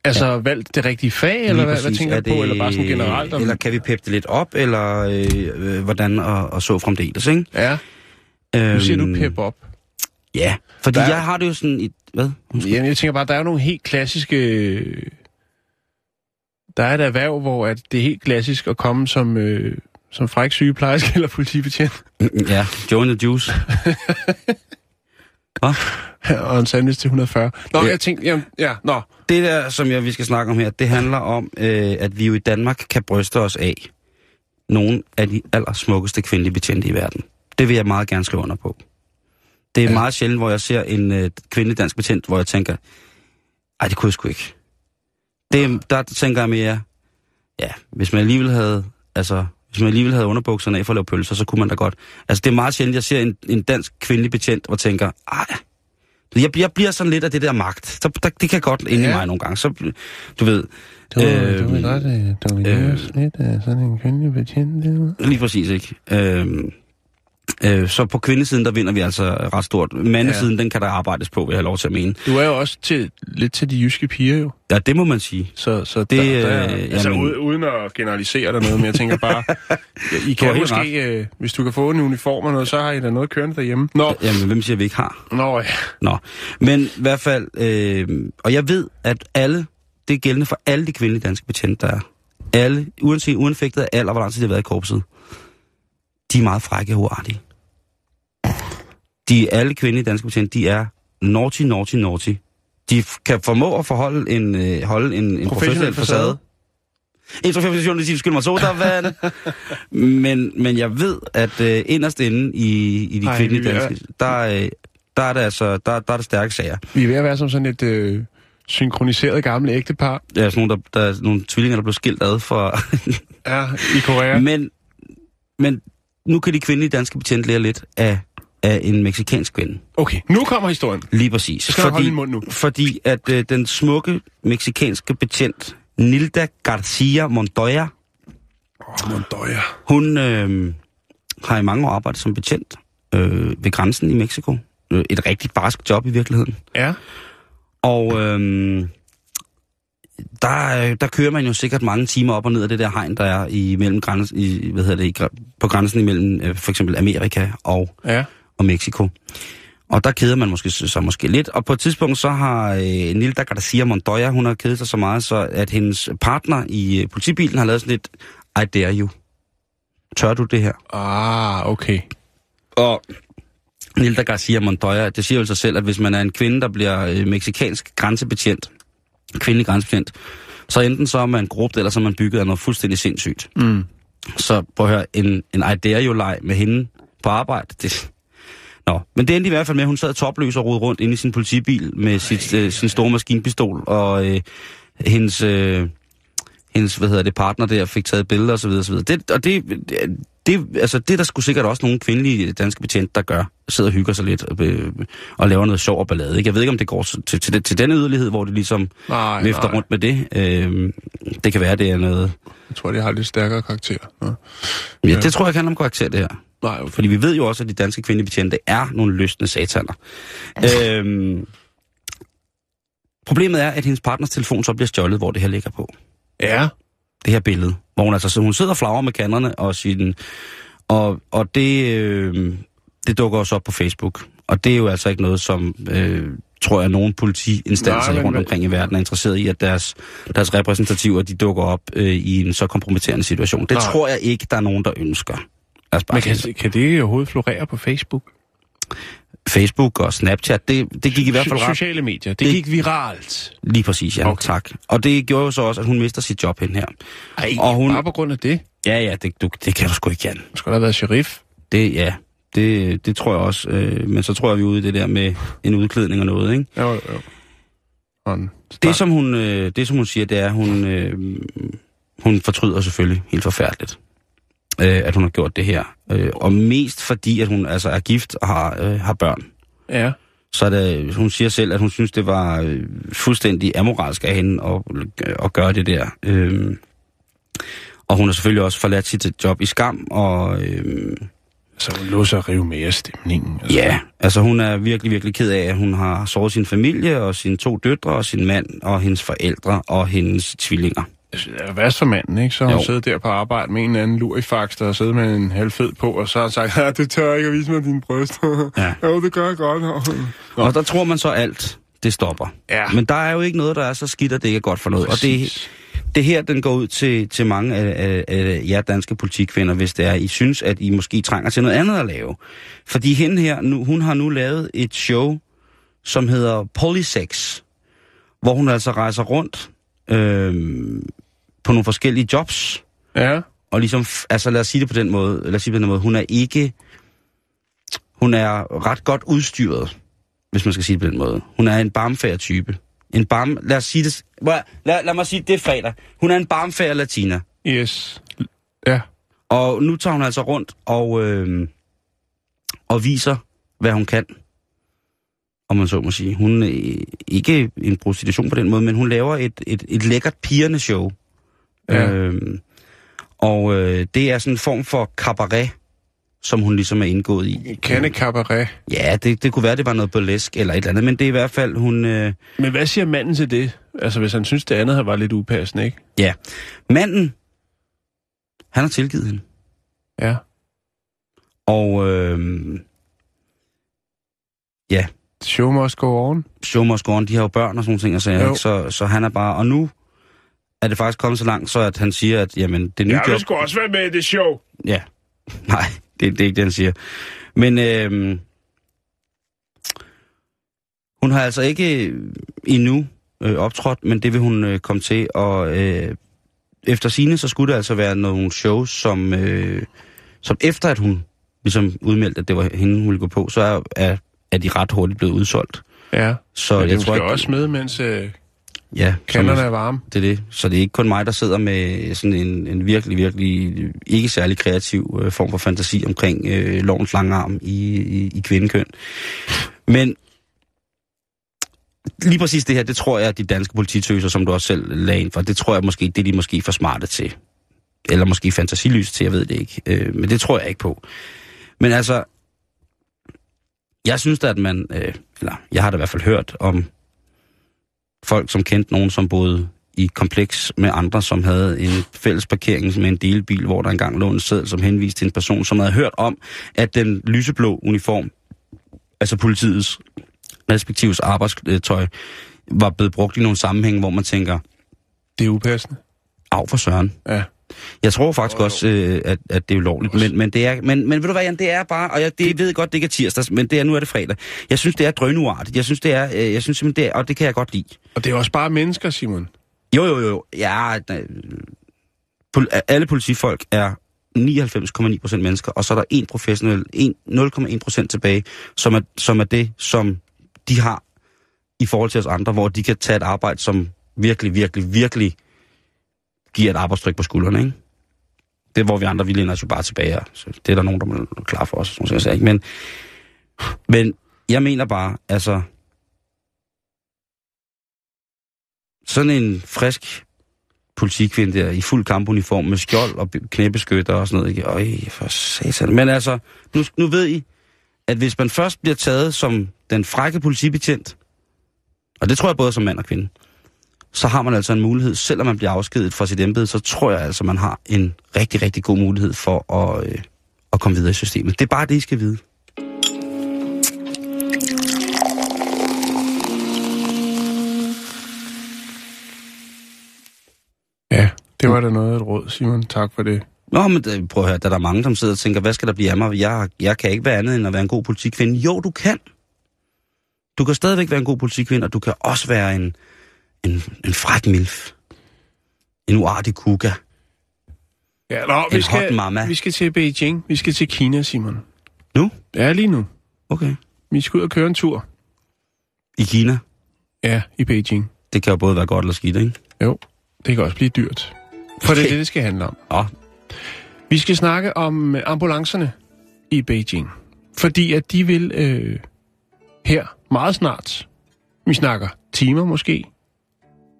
Altså, ja. valgt det rigtige fag, eller Lige hvad, hvad præcis. tænker Er du på? Eller bare sådan generelt? Om... Eller kan vi peppe det lidt op, eller øh, øh, hvordan og, og så fremdeles, ikke? Ja, nu siger du Øhm, pep op. Ja, fordi Der- jeg har det jo sådan i... Hvad? Undskyld. Jamen, jeg tænker bare, der er jo nogle helt klassiske... Der er et erhverv, hvor at det er helt klassisk at komme som, øh, som fræk sygeplejerske eller politibetjent. Ja, Joe and the Juice. Hvad? og en sandwich til 140. Nå, Ja. jeg tænkte, jamen, ja, nå. Det der, som jeg, vi skal snakke om her, det handler om, øh, at vi jo i Danmark kan bryste os af nogle af de allersmukkeste kvindelige betjente i verden. Det vil jeg meget gerne slå under på. Det er ja. meget sjældent, hvor jeg ser en øh, kvindelig dansk betjent, hvor jeg tænker, ej, det kunne jeg sgu ikke. Det, der tænker jeg mere, ja, hvis man alligevel havde, altså, hvis man alligevel havde underbukserne af for at lave pølser, så kunne man da godt. Altså, det er meget sjældent, jeg ser en, en dansk kvindelig betjent, og tænker, ej, jeg, jeg bliver sådan lidt af det der magt. Så, der, det kan godt inde Ja. i mig nogle gange. Så, du ved, Du, øh, du vil godt øh, domineres øh, lidt af sådan en kvindelig betjent. Lige præcis, ikke? Øhm, øh, så på kvindesiden, der vinder vi altså ret stort. Mandesiden, ja. den kan der arbejdes på, vil jeg have lov til at mene. Du er jo også til, lidt til de jyske piger, jo. Ja, det må man sige. Så, så Det, der, der, er- øh, altså, jamen- uden, at generalisere der noget, men jeg tænker bare, I kan helt måske, øh, hvis du kan få en uniform og noget, så har I da noget kørende derhjemme. Nå, Jamen, hvem siger, vi ikke har? nå ja. Nå, men i hvert fald, øh, og jeg ved, at alle, det er gældende for alle de kvindelige danske betjente, der er. Alle, uanset uanfægtet af alder, hvor lang tid de har været i korpset, de er meget frække og uartige. De alle kvindelige danske betjente, de er naughty, naughty, naughty. De kan formå at forholde en, øh, holde en, en professionel facade. Introfilmation, det skyld mig sodavand. men, men jeg ved, at øh, inderst inde i, i de Ej, kvindelige vi danske, der, øh, der er det altså, der, der er det stærke sager. Vi er ved at være som sådan et øh, synkroniseret gammelt ægtepar. Er sådan nogle, der, der er nogle tvillinger, der blev skilt ad for... Ja, i Korea. ja. men, men nu kan de kvindelige danske betjente lære lidt af, af en meksikansk kvinde. Okay, nu kommer historien. Lige præcis. Så skal du holde mund nu. Fordi at øh, den smukke meksikanske betjent, Nilda Garcia Montoya, Åh, Montoya. hun øh, har i mange år arbejdet som betjent øh, ved grænsen i Mexico. Øh, Et rigtig barsk job i virkeligheden. Ja. Og øhm, der, øh, der kører man jo sikkert mange timer op og ned af det der hegn, der er i mellem græns, i, hvad hedder det, i, på grænsen imellem øh, for eksempel Amerika og, Ja. og Mexico. Og der keder man måske sig måske lidt. Og på et tidspunkt så har øh, Nilda Garcia Montoya, hun har kedet sig så meget, så at hendes partner i øh, politibilen har lavet sådan lidt, I dare you. Tør du det her? Ah, okay. Og Nilda Garcia Montoya, det siger jo sig selv, at hvis man er en kvinde, der bliver øh, meksikansk grænsebetjent, kvindelig grænsebetjent, så enten så er man grupt, eller så er man bygget af noget fuldstændig sindssygt. Mm. Så prøv at høre, en, en I dare you leg med hende på arbejde, det... Nå, men det endte i hvert fald med, at hun sad topløs og rodede rundt inde i sin politibil med sit, øh, sin store maskinpistol, og øh, hendes, øh, hendes, hvad hedder det, partner der fik taget billeder osv. osv. Det, og det, det, altså, det er der sgu sikkert også nogle kvindelige danske betjente, der gør. Sidder og hygger sig lidt øh, og laver noget sjov og ballade. Ikke? Jeg ved ikke, om det går til, til, til, den yderlighed, hvor det ligesom Nej, vifter nej. rundt med det. Øh, det kan være, det er noget... Jeg tror, det har lidt stærkere karakter. Ja, Ja. det tror jeg kan handle om karakter, det her. Nej, okay. Fordi vi ved jo også, at de danske kvindelige betjente er nogle lystende sataner. øhm, problemet er, at hendes partners telefon så bliver stjålet, hvor det her ligger på. Ja. Det her billede, hvor hun altså hun sidder og flagrer med kanderne og sin, og, og det, øh, det dukker også op på Facebook. Og det er jo altså ikke noget, som øh, tror jeg, nogen politiinstanser Nej, men rundt omkring i verden er interesseret i, at deres, deres repræsentativer de dukker op øh, i en så kompromitterende situation. Det Nej. tror jeg ikke, der er nogen, der ønsker. Men kan, kan det overhovedet florere på Facebook? Facebook og Snapchat, det, det gik i hvert fald ret Sociale medier. Det, Det- gik viralt. Lige præcis, ja. Okay. Tak. Og det gjorde jo så også, at hun mister sit job hen her. Ej, Og hun- bare på grund af det. Ja, ja, det, du, det kan du sgu ikke, Jan. Du skulle da have været sheriff. Det, ja, det, det tror jeg også. Øh, men så tror jeg, vi er ude i det der med en udklædning og noget, ikke? Jo, jo. Og en Det, som hun, øh, det, som hun siger, det er, at hun, øh, hun fortryder selvfølgelig helt forfærdeligt, øh, at hun har gjort det her. Øh, og mest fordi, at hun altså er gift og har, øh, har børn. Ja. Så er det, hun siger selv, at hun synes, det var øh, fuldstændig amoralsk af hende at, at gøre det der. Øh, og hun har selvfølgelig også forladt sit job i skam, og øh, Så hun lå sig at rive mere stemningen. Altså. ja, altså hun er virkelig, virkelig ked af, at hun har såret sin familie og sine to døtre og sin mand og hendes forældre og hendes tvillinger. Værst for manden, ikke? Så har hun siddet der på arbejde med en eller anden lurifax, der har siddet med en halv fed på, og så har han sagt, ja, det tør jeg ikke at vise mig dine bryst. Ja. jo, det gør jeg godt. Og der tror man så alt, det stopper. Ja. Men der er jo ikke noget, der er så skidt, at det ikke er godt for noget. Og det, Præcis. det her, den går ud til, til mange af, af, af jer danske politikvinder, hvis det er, I synes, at I måske trænger til noget andet at lave. Fordi hende her, nu, hun har nu lavet et show, som hedder Polysex, hvor hun altså rejser rundt øh, på nogle forskellige jobs, Ja. og ligesom, altså lad os sige det på den måde, lad os sige det på den måde, hun er ikke, hun er ret godt udstyret, hvis man skal sige det på den måde. Hun er en barmfærd type. En barm, lad os sige det, lad, lad, lad mig sige det, fredag. Hun er en barmfærd latina. Yes. Ja. Og nu tager hun altså rundt og, øh, og viser, hvad hun kan. Om man så må sige. Hun er ikke en prostitution på den måde, men hun laver et, et, et lækkert pigerne show. Ja. Øhm, og øh, det er sådan en form for cabaret, som hun ligesom er indgået i. Kande cabaret. Ja, det, det kunne være, det var noget burlesk eller et eller andet, men det er i hvert fald, hun... Øh, Men hvad siger manden til det? Altså, hvis han synes, det andet var lidt upassende, ikke? ja, manden, han har tilgivet hende. Ja. Og øh, ja, Show must go on. show must go on, de har jo børn og sådan nogle ting, og så, så, så han er bare... Og nu er det faktisk kommet så langt, så at han siger, at jamen, det nye Jeg vil job... sgu også være med i det show. Ja, nej, det, det er ikke det, han siger. Men øh, hun har altså ikke endnu øh, optrådt, men det vil hun øh, komme til, og øh, efter sine så skulle det altså være nogle shows, som, øh, som efter at hun ligesom udmeldte, at det var hende, hun ville gå på, så er, er, er de ret hurtigt blevet udsolgt. Ja. Så Men jeg jeg tror skal ikke, også med, mens øh, ja, kanderne er varme. det er det. Så det er ikke kun mig, der sidder med sådan en, en virkelig, virkelig ikke særlig kreativ øh, form for fantasi omkring øh, lovens lange arm i, i, i kvindekøn. Men lige præcis det her, det tror jeg, at de danske polititøser, som du også selv lagde ind for, det tror jeg måske, det er de måske for smarte til. Eller måske fantasilys til, jeg ved det ikke. Øh, men det tror jeg ikke på. Men altså, jeg synes da, at man, øh, eller jeg har da i hvert fald hørt om folk, som kendte nogen, som boede i kompleks med andre, som havde en fælles parkering med en delbil, hvor der engang lå en seddel, som henviste til en person, som havde hørt om, at den lyseblå uniform, altså politiets respektives arbejdstøj, var blevet brugt i nogle sammenhænge, hvor man tænker, Det er upassende. af for søren. Ja. Jeg tror faktisk også, øh, at, at det er ulovligt, men, men, det er, men, men ved du hvad, Jan, det er bare, og jeg det, ved godt, det ikke er tirsdag, men det er, nu er det fredag. Jeg synes, det er drønuartigt. Jeg synes, det er, øh, jeg synes simpelthen, det er, og det kan jeg godt lide. Og det er også bare mennesker, Simon. Jo, jo, jo. Ja, pol- alle politifolk er 99,9 procent mennesker, og så er der en professionel, en- 0,1 procent tilbage, som er, som er det, som de har i forhold til os andre, hvor de kan tage et arbejde, som virkelig, virkelig, virkelig giver et arbejdstryk på skuldrene, ikke? Det er, hvor vi andre, vi læner os jo bare tilbage, og så det er der nogen, der må klar for os, som jeg sagde, ikke? Men, men jeg mener bare, altså, sådan en frisk politikvinde der i fuld kampuniform med skjold og knæbeskytter og sådan noget. Ikke? Øj, for satan. Men altså, nu, nu ved I, at hvis man først bliver taget som den frække politibetjent, og det tror jeg både som mand og kvinde, så har man altså en mulighed, selvom man bliver afskediget fra sit embede, så tror jeg altså, man har en rigtig, rigtig god mulighed for at, øh, at komme videre i systemet. Det er bare det, I skal vide. Ja, det var da noget af et råd, Simon. Tak for det. Nå, men øh, prøv at høre, der er der mange, som sidder og tænker, hvad skal der blive af mig? Jeg, jeg kan ikke være andet end at være en god politikvinde. Jo, du kan. Du kan stadigvæk være en god politikvinde, og du kan også være en, en, en fræk milf. En uartig kuga. Ja, nå, En vi skal, hot mama. vi skal til Beijing. Vi skal til Kina, Simon. Nu? Ja, lige nu. Okay. Vi skal ud og køre en tur. I Kina. Ja, i Beijing. Det kan jo både være godt eller skidt, ikke? Jo, det kan også blive dyrt. For det er Okay. det, det skal handle om. Åh, Vi skal snakke om øh, ambulancerne i Beijing. Fordi at de vil øh, her meget snart, vi snakker timer måske,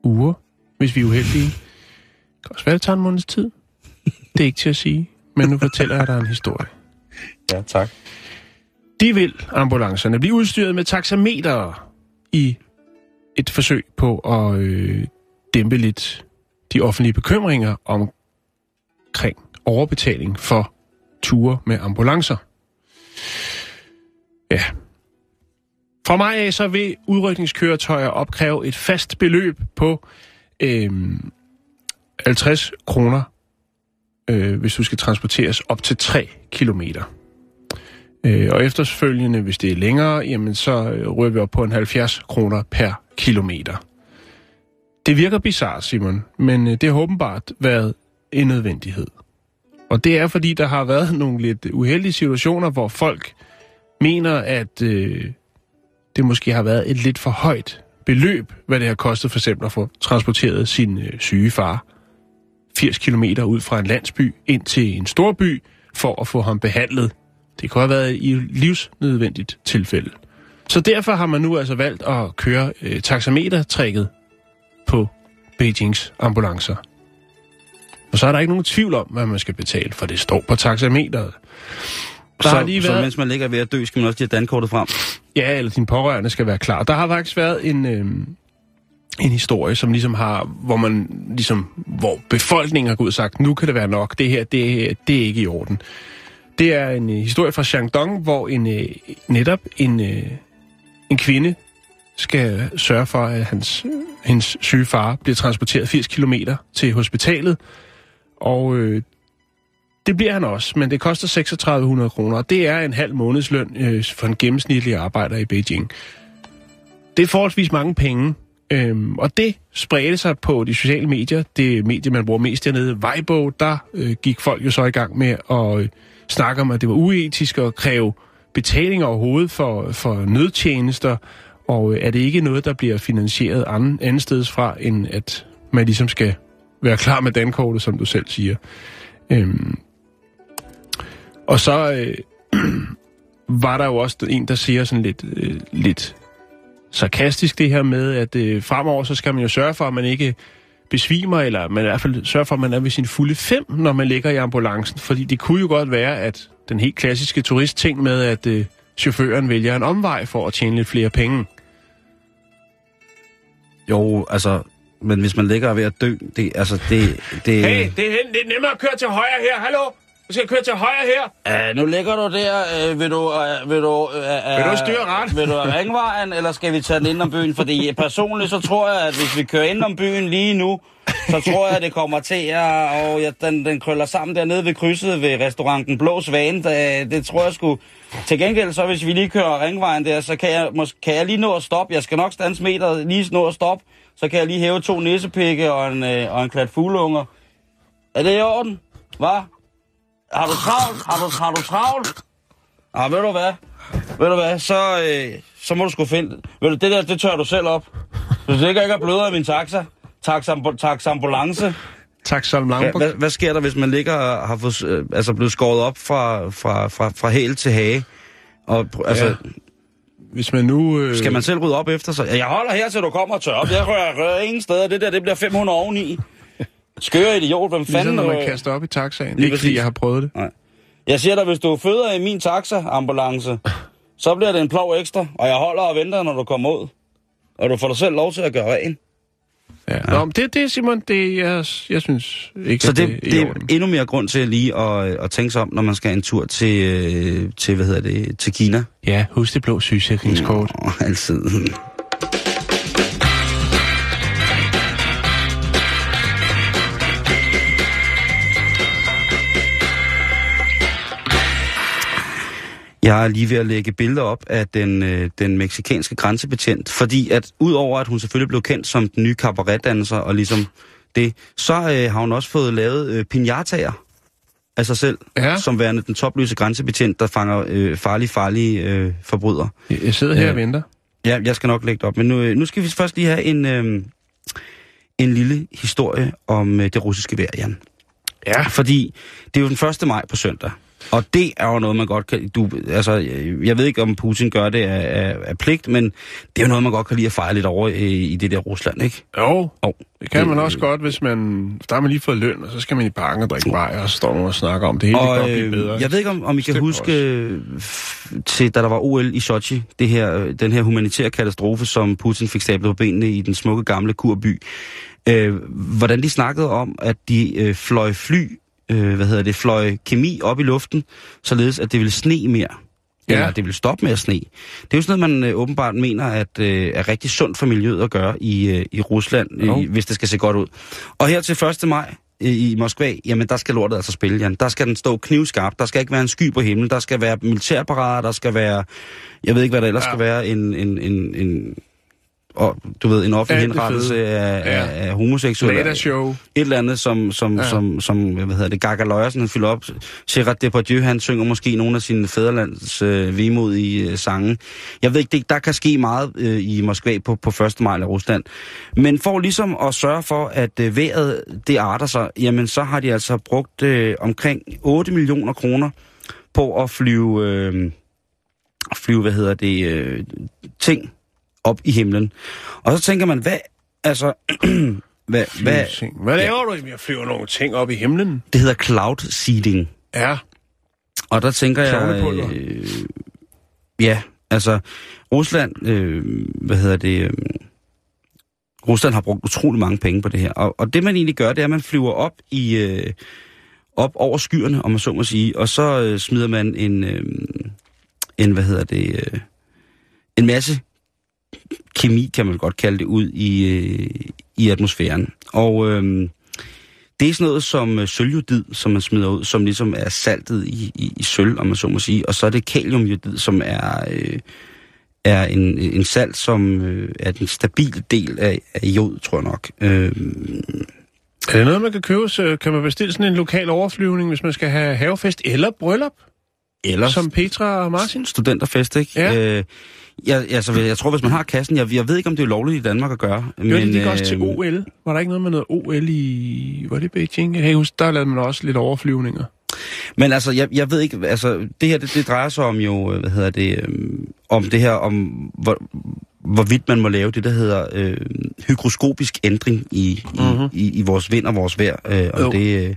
uger, hvis vi er uheldige. Det kan også være, det tager en måneds tid. Det er ikke til at sige, men nu fortæller jeg dig en historie. ja, tak. De vil, ambulancerne, blive udstyret med taxameter i et forsøg på at øh, dæmpe lidt de offentlige bekymringer omkring overbetaling for ture med ambulancer. Ja. For mig af så vil udrykningskøretøjer opkræve et fast beløb på øh, 50 kroner, øh, hvis du skal transporteres op til 3 kilometer. Øh, og efterfølgende, hvis det er længere, jamen så øh, rører vi op på en 70 kroner per kilometer. Det virker bizart, Simon, men øh, det har åbenbart været en nødvendighed. Og det er, fordi der har været nogle lidt uheldige situationer, hvor folk mener, at øh, det måske har været et lidt for højt beløb, hvad det har kostet for eksempel at få transporteret sin øh, syge far 80 km ud fra en landsby ind til en storby for at få ham behandlet. Det kunne have været i et livsnødvendigt tilfælde. Så derfor har man nu altså valgt at køre øh, taxametertrækket på Beijings ambulancer. Og så er der ikke nogen tvivl om, hvad man skal betale, for det står på taxameteret. Der så, har lige så været... mens man ligger ved at dø, skal man også lige have dankortet frem. Ja, eller din pårørende skal være klar. Der har faktisk været en, øh, en historie, som ligesom har, hvor man ligesom, hvor befolkningen har gået og sagt, nu kan det være nok, det her, det, det er ikke i orden. Det er en øh, historie fra Shandong, hvor en, øh, netop en, øh, en kvinde skal sørge for, at hans, hendes syge far bliver transporteret 80 km til hospitalet. Og øh, det bliver han også, men det koster 3600 kroner, og det er en halv månedsløn øh, for en gennemsnitlig arbejder i Beijing. Det er forholdsvis mange penge, øhm, og det spredte sig på de sociale medier. Det medie, man bruger mest dernede, Weibo, der øh, gik folk jo så i gang med at øh, snakke om, at det var uetisk at kræve betaling overhovedet for, for nødtjenester, og øh, er det ikke noget, der bliver finansieret anden, anden steds fra, end at man ligesom skal være klar med dankortet, som du selv siger. Øhm, og så øh, var der jo også en, der siger sådan lidt, øh, lidt sarkastisk det her med, at øh, fremover så skal man jo sørge for, at man ikke besvimer, eller man i hvert fald sørge for, at man er ved sin fulde fem, når man ligger i ambulancen. Fordi det kunne jo godt være, at den helt klassiske turistting med, at øh, chaufføren vælger en omvej for at tjene lidt flere penge. Jo, altså, men hvis man ligger ved at dø, det, altså, det... det Hey, det er, det er nemmere at køre til højre her. Hallo? Du skal køre til højre her. Uh, nu ligger du der. Uh, vil du, uh, vil du, uh, uh, Vil du styre ret? Vil du af ringvejen, eller skal vi tage den ind om byen? Fordi personligt så tror jeg, at hvis vi kører ind om byen lige nu, så tror jeg, at det kommer til at... Og ja, den, den krøller sammen dernede ved krydset ved restauranten Blå Svane. Det, det tror jeg sgu... Til gengæld, så hvis vi lige kører ringvejen der, så kan jeg, mås- kan jeg lige nå at stoppe. Jeg skal nok stands meter, lige nå at stoppe. Så kan jeg lige hæve to næsepikke og en, øh, og en klat fugleunger. Er det i orden? Hvad? Har du travlt? Har du, har du travlt? Ah, ved du hvad? Ved du hvad? Så, øh, så må du sgu finde... Ved du, det der, det tør du selv op. Hvis det ikke er bløder i min taxa. Taxa, taxa ambulance. Tak, Salm Hvad, hvad, hvad sker der, hvis man ligger og har fået, øh, altså blevet skåret op fra, fra, fra, fra hæl til hage? Og, altså, Ja. ja. Hvis man nu... Øh, skal man selv rydde op efter sig? Jeg holder her, til du kommer og tør op. Jeg rører, rører ingen steder. Det der, det bliver 500 oveni. Skøre idiot, hvem Ligesom fanden... når man øh, kaster op i taxaen. Lige Ikke fordi jeg har prøvet det. Nej. Jeg siger dig, hvis du føder i min taxa-ambulance, så bliver det en plov ekstra, og jeg holder og venter, når du kommer ud. Og du får dig selv lov til at gøre ren. Ja. Nå, men det, det Simon, det jeg, jeg synes ikke, Så det, det, det er endnu mere grund til lige at, at tænke sig om, når man skal en tur til, øh, til hvad hedder det, til Kina. Ja, husk det blå sygesikringskort. Åh, altid. Jeg er lige ved at lægge billeder op af den, øh, den meksikanske grænsebetjent, fordi at udover at hun selvfølgelig blev kendt som den nye cabaretdanser og ligesom det, så øh, har hun også fået lavet øh, pinjataer af sig selv, Ja. som værende den topløse grænsebetjent, der fanger øh, farlige, farlige øh, forbrydere. Jeg sidder her Ja. og venter. Ja, jeg skal nok lægge det op. Men nu, øh, nu skal vi først lige have en, øh, en lille historie om øh, det russiske vejr, Jan. Ja. Fordi det er jo den 1. maj på søndag. Og det er jo noget, man godt kan... Du, altså, jeg ved ikke, om Putin gør det af, af, af pligt, men det er jo noget, man godt kan lide at fejre lidt over i, i det der Rusland, ikke? Jo, Jo. det kan man Øh, også godt, hvis man... Der har man lige fået løn, og så skal man i parken og drikke bajer, og så står man og snakker om det hele. det kan Og blive øh, bedre. jeg ved ikke, om, om I kan huske, øh, f- til da der var OL i Sochi, det her, øh, den her humanitære katastrofe, som Putin fik stablet på benene i den smukke gamle kurby. Øh, hvordan de snakkede om, at de øh, fløj fly, øh, hvad hedder det, fløj kemi op i luften, således at det ville sne mere. Ja. Eller det ville stoppe med at sne. Det er jo sådan noget, man øh, åbenbart mener, at øh, er rigtig sundt for miljøet at gøre i, øh, i Rusland, øh, hvis det skal se godt ud. Og her til 1. maj, øh, i Moskva, jamen der skal lortet altså spille, Jan. Der skal den stå knivskarp, der skal ikke være en sky på himlen, der skal være militærparader, der skal være, jeg ved ikke hvad der ellers ja. skal være, en, en, en, en og, du ved, en offentlig det henrettelse af, Ja. af, af homoseksuelle. Show. Et eller andet, som, som, Ja. ja. som, som hvad hedder det, Gaga Løjersen, han fylder op. Gerard Depardieu, han synger måske nogle af sine fædrelands øh, vemodige øh, sange. Jeg ved ikke, det, der kan ske meget øh, i Moskva på, på 1. maj i Rusland. Men for ligesom at sørge for, at øh, vejret det arter sig, jamen så har de altså brugt øh, omkring 8 millioner kroner på at flyve, øh, flyve hvad hedder det, øh, ting op i himlen. Og så tænker man, hvad, altså, hvad, hvad. Hvad laver du med at flyve nogle ting op i himlen? det hedder cloud seeding. Ja. Og der tænker jeg... Øh, ja, altså Rusland, øh, hvad hedder det... Øh, Rusland har brugt utrolig mange penge på det her. Og, og det man egentlig gør, det er, at man flyver op i... Øh, op over skyerne, om man så må sige, og så øh, smider man en, øh, en, hvad hedder det, øh, en masse kemi, kan man godt kalde det, ud i, øh, i atmosfæren. Og øh, det er sådan noget som øh, sølvjodid, som man smider ud, som ligesom er saltet i, i, i sølv, om man så må sige. Og så er det kaliumjodid, som er, øh, er en, en salt, som øh, er den stabile del af, af jod, tror jeg nok. Øh, Er det noget, man kan købe? Så kan man bestille sådan en lokal overflyvning, hvis man skal have havefest eller bryllup, eller som Petra og Martin? studenterfest, ikke? Ja. Øh, jeg, altså, jeg tror, hvis man har kassen, jeg, jeg ved ikke, om det er lovligt i Danmark at gøre. Men, det gik også til øh, OL. Var der ikke noget med noget OL i... Var det Beijing? Jeg kan huske, der lavede man også lidt overflyvninger. Men altså, jeg, jeg ved ikke, altså, det her, det, det drejer sig om jo, øh, hvad hedder det, øhm, om det her, om hvor, hvorvidt man må lave det, der hedder øh, hygroskopisk ændring i, mm-hmm. Mhm. i, i, i vores vind og vores vejr. Øh, og Jo. det, øh,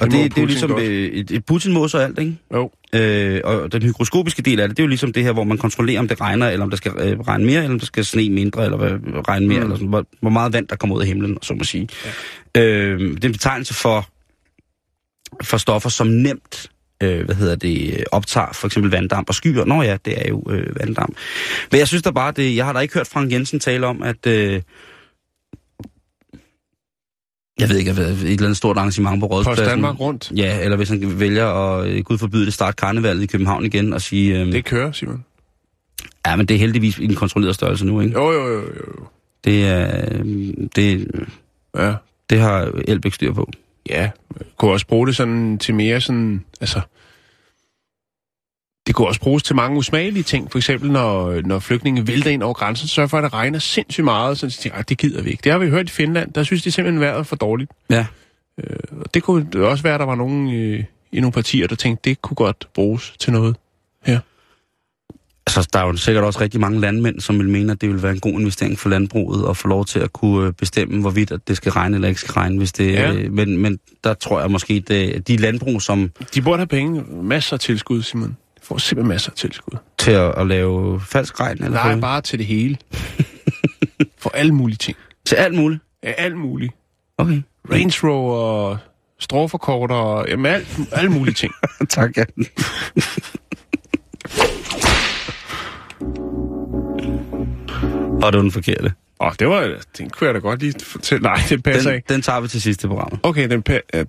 og Det det, det er jo ligesom, godt. et- et Putin må så alt, ikke? Jo. Øh, og den hygroskopiske del af det, det er jo ligesom det her, hvor man kontrollerer, om det regner, eller om der skal øh, regne mere, eller om der skal sne mindre, eller hvad, regne mere, mm. eller sådan, hvor, hvor meget vand, der kommer ud af himlen, så må sige. Ja. Øh, det er en betegnelse for, for stoffer, som nemt øh, hvad hedder det, optager for eksempel vanddamp og skyer. Nå ja, det er jo øh, vanddamp. Men jeg synes da bare, det, jeg har da ikke hørt Frank Jensen tale om, at... Øh, jeg ved ikke, et eller andet stort arrangement på Post Rådspladsen. Danmark rundt. Ja, eller hvis han vælger at, øh, gud forbyde det, starte karnevalet i København igen og sige, øh, Det kører, Simon. ja, men det er heldigvis i en kontrolleret størrelse nu, ikke? Jo, jo, jo, jo. Det, er, øh, det, Ja. det har Elbæk styr på. Ja, kunne også bruge det sådan til mere sådan, altså... Det kunne også bruges til mange usmagelige ting. For eksempel, når, når flygtninge vælter ind over grænsen, så for, at det regner sindssygt meget. Så de "Ej, det gider vi ikke. Det har vi hørt i Finland. Der synes de simpelthen, vejret er for dårligt. Ja. Og det kunne også være, at der var nogen øh, i nogle partier, der tænkte, det kunne godt bruges til noget. Altså, der er jo sikkert også rigtig mange landmænd, som vil mene, at det vil være en god investering for landbruget at få lov til at kunne øh, bestemme, hvorvidt at det skal regne eller ikke skal regne. Hvis det, Ja. øh, men, men der tror jeg måske, at det, de landbrug, som De burde have penge. Masser af tilskud, Simon. Får simpelthen masser af tilskud. til at, at lave falsk regn, eller Nej, bare til det hele. For alle mulige ting. til alt muligt. Ja, alt muligt. Okay. Range Rover, stråforkorter, jamen alt, alle mulige ting. tak, ja. Og det var den forkerte. Åh, oh, det var, den kunne jeg da godt lige fortælle. Nej, det passer Den, ikke. den tager vi til sidste program. Okay, den pa-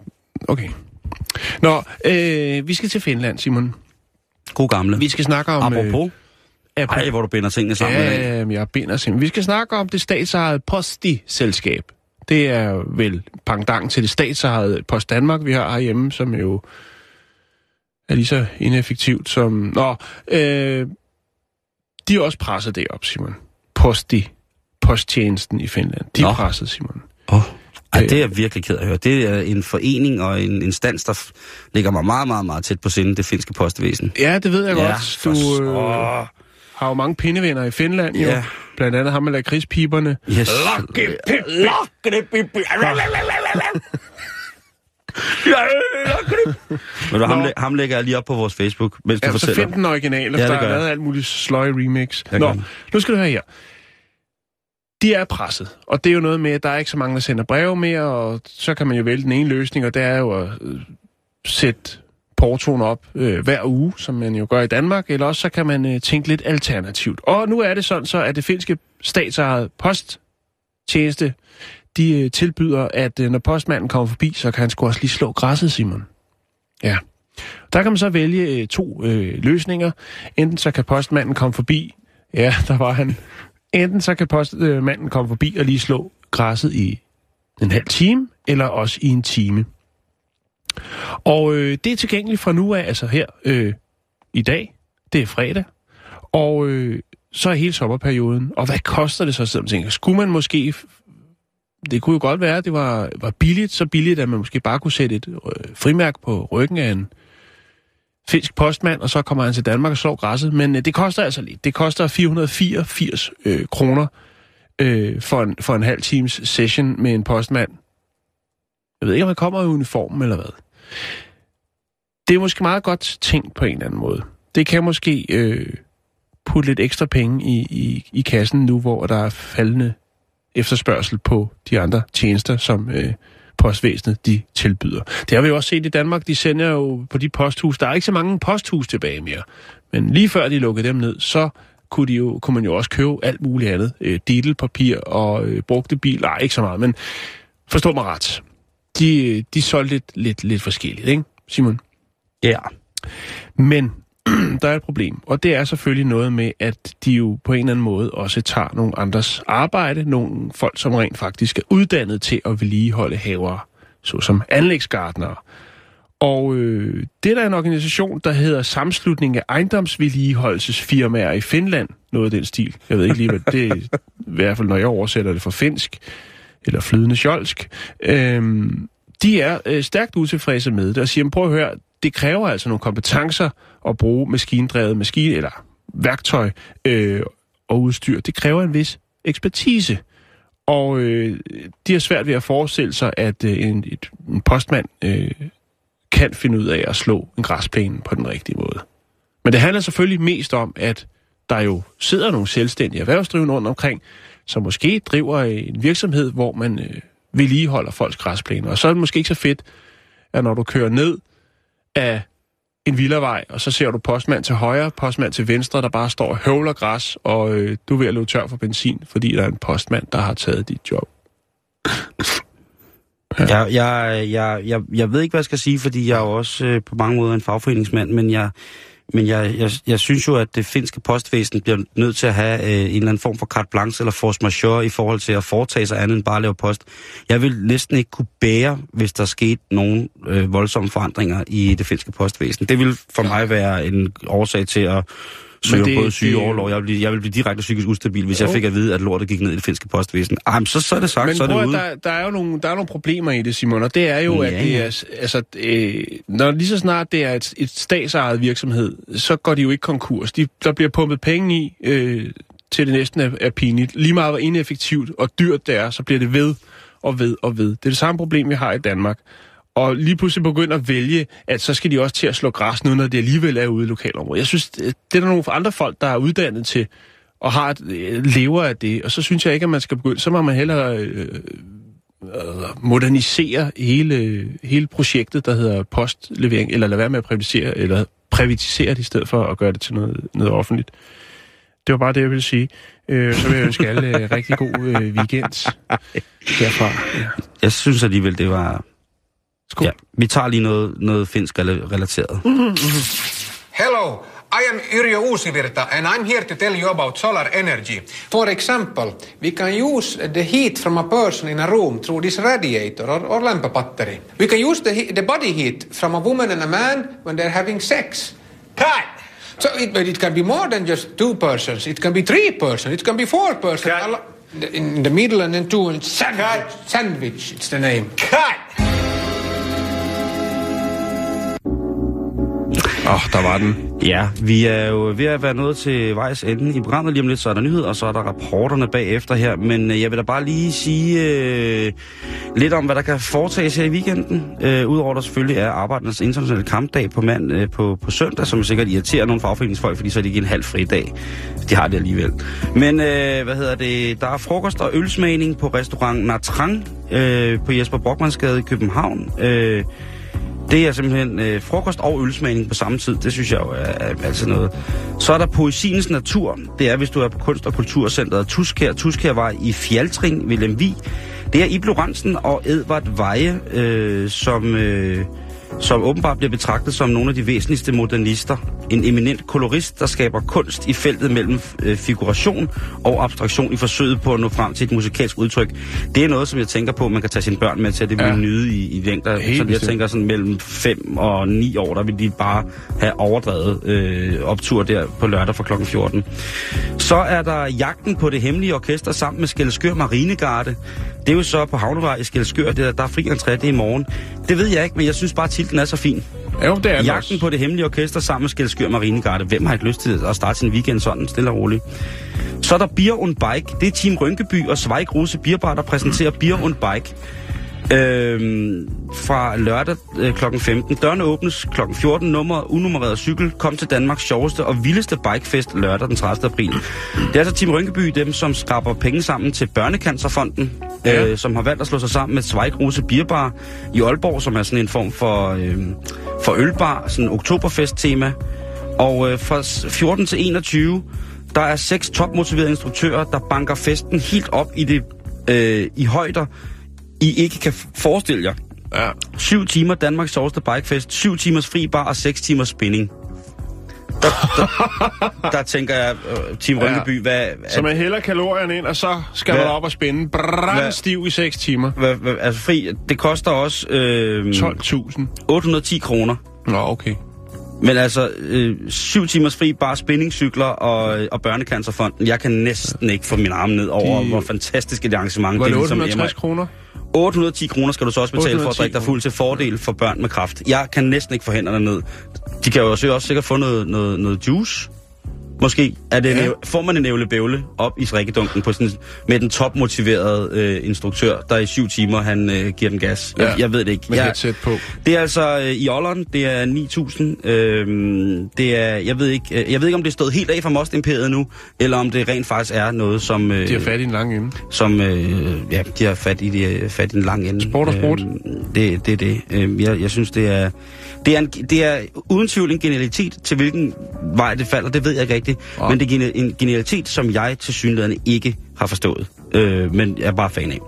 Okay. Nå, øh, vi skal til Finland, Simon. God gamle. Vi skal snakke om... Apropos. Øh, Ej, hvor du binder tingene sammen i dag. Ja, jeg binder simpelthen. Vi skal snakke om det statsejede Posti-selskab. Det er vel pangdang til det statsejede Post Danmark, vi har herhjemme, som jo er lige så ineffektivt som... Nå, øh, de er også presset det op, Simon. Posti, posttjenesten i Finland. De er Nå. presset, Simon. Oh. Ej, det er jeg virkelig ked af at høre. Det er en forening og en instans, der ligger mig meget, meget, meget tæt på sinde, det finske postvæsen. Ja, det ved jeg Ja, godt. for Du s- øh, har jo mange pindevenner i Finland, jo. Ja. Blandt andet ham med lakridspiberne. Yes. Men du, ham, læ- ham lægger jeg lige op på vores Facebook, mens du Ja, så fortæller. find den originale, Ja, ja, det der gør er lavet alt muligt sløj remix. Jeg Nå, nu skal du høre her. De er presset, og det er jo noget med, at der er ikke så mange, der sender breve mere, og så kan man jo vælge den ene løsning, og det er jo at øh, sætte portoen op øh, hver uge, som man jo gør i Danmark, eller også så kan man øh, tænke lidt alternativt. Og nu er det sådan så, at det finske statsejede posttjeneste, de øh, tilbyder, at øh, når postmanden kommer forbi, så kan han sgu også lige slå græsset, Simon. Ja. Der kan man så vælge øh, to øh, løsninger. Enten så kan postmanden komme forbi, ja, der var han. Enten så kan postmanden øh, komme forbi og lige slå græsset i en halv time, eller også i en time. Og øh, det er tilgængeligt fra nu af, altså her øh, i dag. Det er fredag. Og øh, så er hele sommerperioden. Og hvad koster det så, sidder man tænker, skulle man måske... Det kunne jo godt være, at det var, var billigt, så billigt, at man måske bare kunne sætte et øh, frimærk på ryggen af en finsk postmand, og så kommer han til Danmark og slår græsset. Men øh, det koster altså lidt. Det koster 484 øh, kroner øh, for, en, for en halv times session med en postmand. Jeg ved ikke, om han kommer i uniformen eller hvad. Det er måske meget godt tænkt på en eller anden måde. Det kan måske øh, putte lidt ekstra penge i, i, i kassen nu, hvor der er faldende efterspørgsel på de andre tjenester, som øh, postvæsenet de tilbyder. Det har vi jo også set i Danmark. De sender jo på de posthus. Der er ikke så mange posthus tilbage mere. Men lige før de lukkede dem ned, så kunne, de jo, kunne man jo også købe alt muligt andet. Øh, Didelpapir og øh, brugte biler. Nej, ikke så meget, men forstå mig ret. De, de solgte lidt, lidt, lidt forskelligt, ikke, Simon? Ja. Men der er et problem, og det er selvfølgelig noget med, at de jo på en eller anden måde også tager nogle andres arbejde, nogle folk, som rent faktisk er uddannet til at vedligeholde haver, såsom anlægsgardnere. Og øh, det er der en organisation, der hedder Samslutning af ejendomsvedligeholdelsesfirmaer i Finland. Noget af den stil. Jeg ved ikke lige, hvad det er. I hvert fald, når jeg oversætter det fra finsk, eller flydende sjolsk. Øh, de er øh, stærkt utilfredse med det, og siger, prøv at høre, det kræver altså nogle kompetencer at bruge maskindrevet maskine, eller værktøj øh, og udstyr. Det kræver en vis ekspertise. Og øh, de har svært ved at forestille sig, at øh, en, et, en postmand øh, kan finde ud af at slå en græsplæne på den rigtige måde. Men det handler selvfølgelig mest om, at der jo sidder nogle selvstændige erhvervsdrivende rundt omkring, som måske driver en virksomhed, hvor man øh, vedligeholder folks græsplæner. Og så er det måske ikke så fedt, at når du kører ned af en villavej, og så ser du postmand til højre, postmand til venstre, der bare står og høvler græs, og øh, du er ved at løbe tør for benzin, fordi der er en postmand, der har taget dit job. Jeg, jeg, jeg, jeg, jeg ved ikke, hvad jeg skal sige, fordi jeg er jo også øh, på mange måder en fagforeningsmand, men jeg, men jeg, jeg, jeg synes jo, at det finske postvæsen bliver nødt til at have øh, en eller anden form for carte blanche eller force majeure i forhold til at foretage sig andet end bare at lave post. Jeg vil næsten ikke kunne bære, hvis der skete nogle øh, voldsomme forandringer i det finske postvæsen. Det vil for mig være en årsag til at søge det- både syge overlov. Jeg vil, blive, jeg vil blive direkte psykisk ustabil, hvis jeg Jo. fik at vide, at lortet gik ned i det finske postvæsen. Ej, men så, så er det sagt, Men så er det at ude. der, der, er jo nogle, der er nogle problemer i det, Simon, og det er jo, Ja, at det er, altså, øh, når lige så snart det er et, et statsejet virksomhed, så går de jo ikke konkurs. De, der bliver pumpet penge i, øh, til det næsten er, er pinligt. Lige meget hvor ineffektivt og dyrt det er, så bliver det ved og ved og ved. Det er det samme problem, vi har i Danmark. Og lige pludselig begynder at vælge, at så skal de også til at slå græs nu, når det alligevel er ude i lokalområdet. Jeg synes, det det er der nogle andre folk, der er uddannet til, og har et, øh, lever af det. Og så synes jeg ikke, at man skal begynde. Så må man hellere øh, øh, modernisere hele, hele projektet, der hedder postlevering, eller lade være med at privatisere, eller privatisere det i stedet for at gøre det til noget, noget offentligt. Det var bare det, jeg ville sige. Øh, så vil jeg ønske alle øh, rigtig god øh, weekend derfra. Ja. Jeg synes alligevel, det var... Skål. Ja, vi tager lige noget, noget finsk rela- relateret. Hello, I am Yrjö Uusivirta and I'm here to tell you about solar energy. For example, we can use the heat from a person in a room through this radiator or, or lamp battery. We can use the, the body heat from a woman and a man when they're having sex. Cut! So it, but it can be more than just two persons. It can be three persons. It can be four persons. Cut. In the middle and then two and sandwich. Sandwich, it's the name. Cut! Åh, oh, der var den. Ja, vi er jo ved at være nået til vejs ende i programmet. Lige om lidt, så er der nyheder, og så er der rapporterne bagefter her. Men øh, jeg vil da bare lige sige øh, lidt om, hvad der kan foretages her i weekenden. Øh, Udover der selvfølgelig er Arbejdernes Internationale Kampdag på, mand, øh, på, på søndag, som sikkert irriterer nogle fagforeningsfolk, fordi så er det ikke en halv fri dag. De har det alligevel. Men øh, hvad hedder det? Der er frokost og ølsmagning på restaurant Natrang øh, på Jesper Brockmannsgade i København. Øh, det er simpelthen øh, frokost og ølsmagning på samme tid. Det synes jeg jo er, er altid noget. Så er der poesiens natur. Det er, hvis du er på Kunst- og Kulturcentret Tuskær. Tuskærvej i Fjaltring, Willem Vi. Det er Iblo Ransen og Edvard Veje, øh, som, øh, som åbenbart bliver betragtet som nogle af de væsentligste modernister. En eminent kolorist, der skaber kunst i feltet mellem øh, figuration og abstraktion i forsøget på at nå frem til et musikalsk udtryk. Det er noget, som jeg tænker på, man kan tage sine børn med til, at det vil Ja. nyde i, i længder. Helt Så jeg tænker sådan mellem 5 og 9 år, der vil de bare have overdrevet øh, optur der på lørdag fra kl. 14. Så er der jagten på det hemmelige orkester sammen med Skelskør Marinegarde. Det er jo så på Havnevej i Skelskør, det er, der er fri entré, det er i morgen. Det ved jeg ikke, men jeg synes bare, at titlen er så fin. Jo, det er Jagten også. på det hemmelige orkester sammen med Skelskør Marinegarde. Hvem har ikke lyst til at starte sin weekend sådan, stille og roligt? Så er der Beer und Bike. Det er Team Rynkeby og Zweig Rose Bierbar, der præsenterer Beer und Bike. Øhm, fra lørdag øh, kl. 15. Dørene åbnes kl. 14. Nummer unummereret cykel. Kom til Danmarks sjoveste og vildeste bikefest lørdag den 30. april. Det er altså Team Rynkeby, dem som skraber penge sammen til Børnecancerfonden, Ja. øh, som har valgt at slå sig sammen med Zweig Rose Bierbar i Aalborg, som er sådan en form for, øh, for ølbar, sådan oktoberfest-tema. Og øh, fra s- 14 til 21, der er seks topmotiverede instruktører, der banker festen helt op i det øh, i højder, I ikke kan forestille jer. Ja. Syv timer Danmarks sjoveste bikefest, syv timers fri bar og seks timers spinning. Der, der, der tænker jeg, øh, Team Ja. Rynkeby, hvad, Så man hælder kalorierne ind, og så skal Hvad? man op og spænde brandstiv i 6 timer. hvad, hvad, altså fri, det koster også øh, 12.000. 810 kroner. Nå, okay. Men altså, øh, syv timers fri, bare spinningcykler og, og Børnecancerfonden. Jeg kan næsten ikke få min arm ned over, De- hvor fantastisk et arrangement Var det ligesom 860 kroner? 810 kroner skal du så også betale for at 810 drikke dig fuld til fordel for børn med kraft. Jeg kan næsten ikke få hænderne ned. De kan jo også, også sikkert få noget, noget, noget juice. Måske er det Ja. ja. får man en ævle bævle op i strikkedunken på sådan, med den topmotiverede øh, instruktør, der i syv timer han øh, giver den gas. Jeg, Ja. jeg ved det ikke. Med jeg, headset på. det er altså øh, i Olleren, det er 9.000. Øhm, det er, jeg ved ikke, øh, jeg ved ikke om det er stået helt af fra Most Imperiet nu, eller om det rent faktisk er noget som øh, De har fat i en lang ende. som øh, ja, de har fat i, de, har fat i en lang ende. Sport og sprut. Øhm, det, det er det. Øhm, jeg, jeg synes, det er, det, er en, det er uden tvivl en genialitet, til hvilken vej det falder, det ved jeg ikke rigtigt. Ja. Men det er en genialitet, som jeg til synligheden ikke har forstået. Øh, men jeg er bare fan af.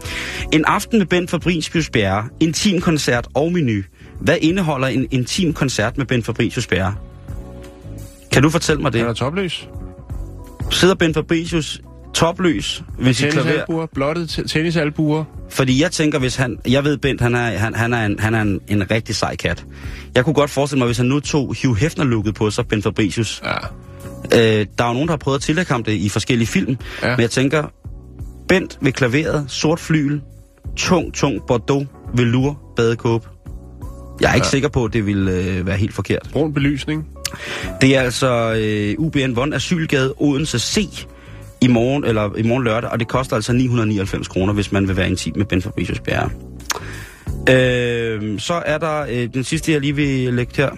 En aften med Bent Fabricius Bjerre, intim koncert og menu. Hvad indeholder en intim koncert med Bent Fabricius Bjerre? Kan du fortælle mig det? Han er topløs. Sidder Bent Fabricius topløs ved sit klaver? Tennisalbuer, blottet te- tennisalbuer. Fordi jeg tænker, hvis han... Jeg ved, Bent, han er, han, han er, en, han er en, en rigtig sej kat. Jeg kunne godt forestille mig, hvis han nu tog Hugh Hefner-looket på sig, Bent Fabricius. Ja. Øh, der er jo nogen, der har prøvet at tillægge ham det i forskellige film. Ja. Men jeg tænker, Bent ved klaveret, sort flyl, tung, tung Bordeaux, velour, badekåb. Jeg er ikke Ja. sikker på, at det ville øh, være helt forkert. Brun belysning. Det er altså øh, UBN Von Asylgade Odense C i morgen, eller i morgen lørdag, og det koster altså 999 kroner, hvis man vil være intim med Ben Fabricius Bjerre. Øh, så er der øh, den sidste, jeg lige vil lægge her.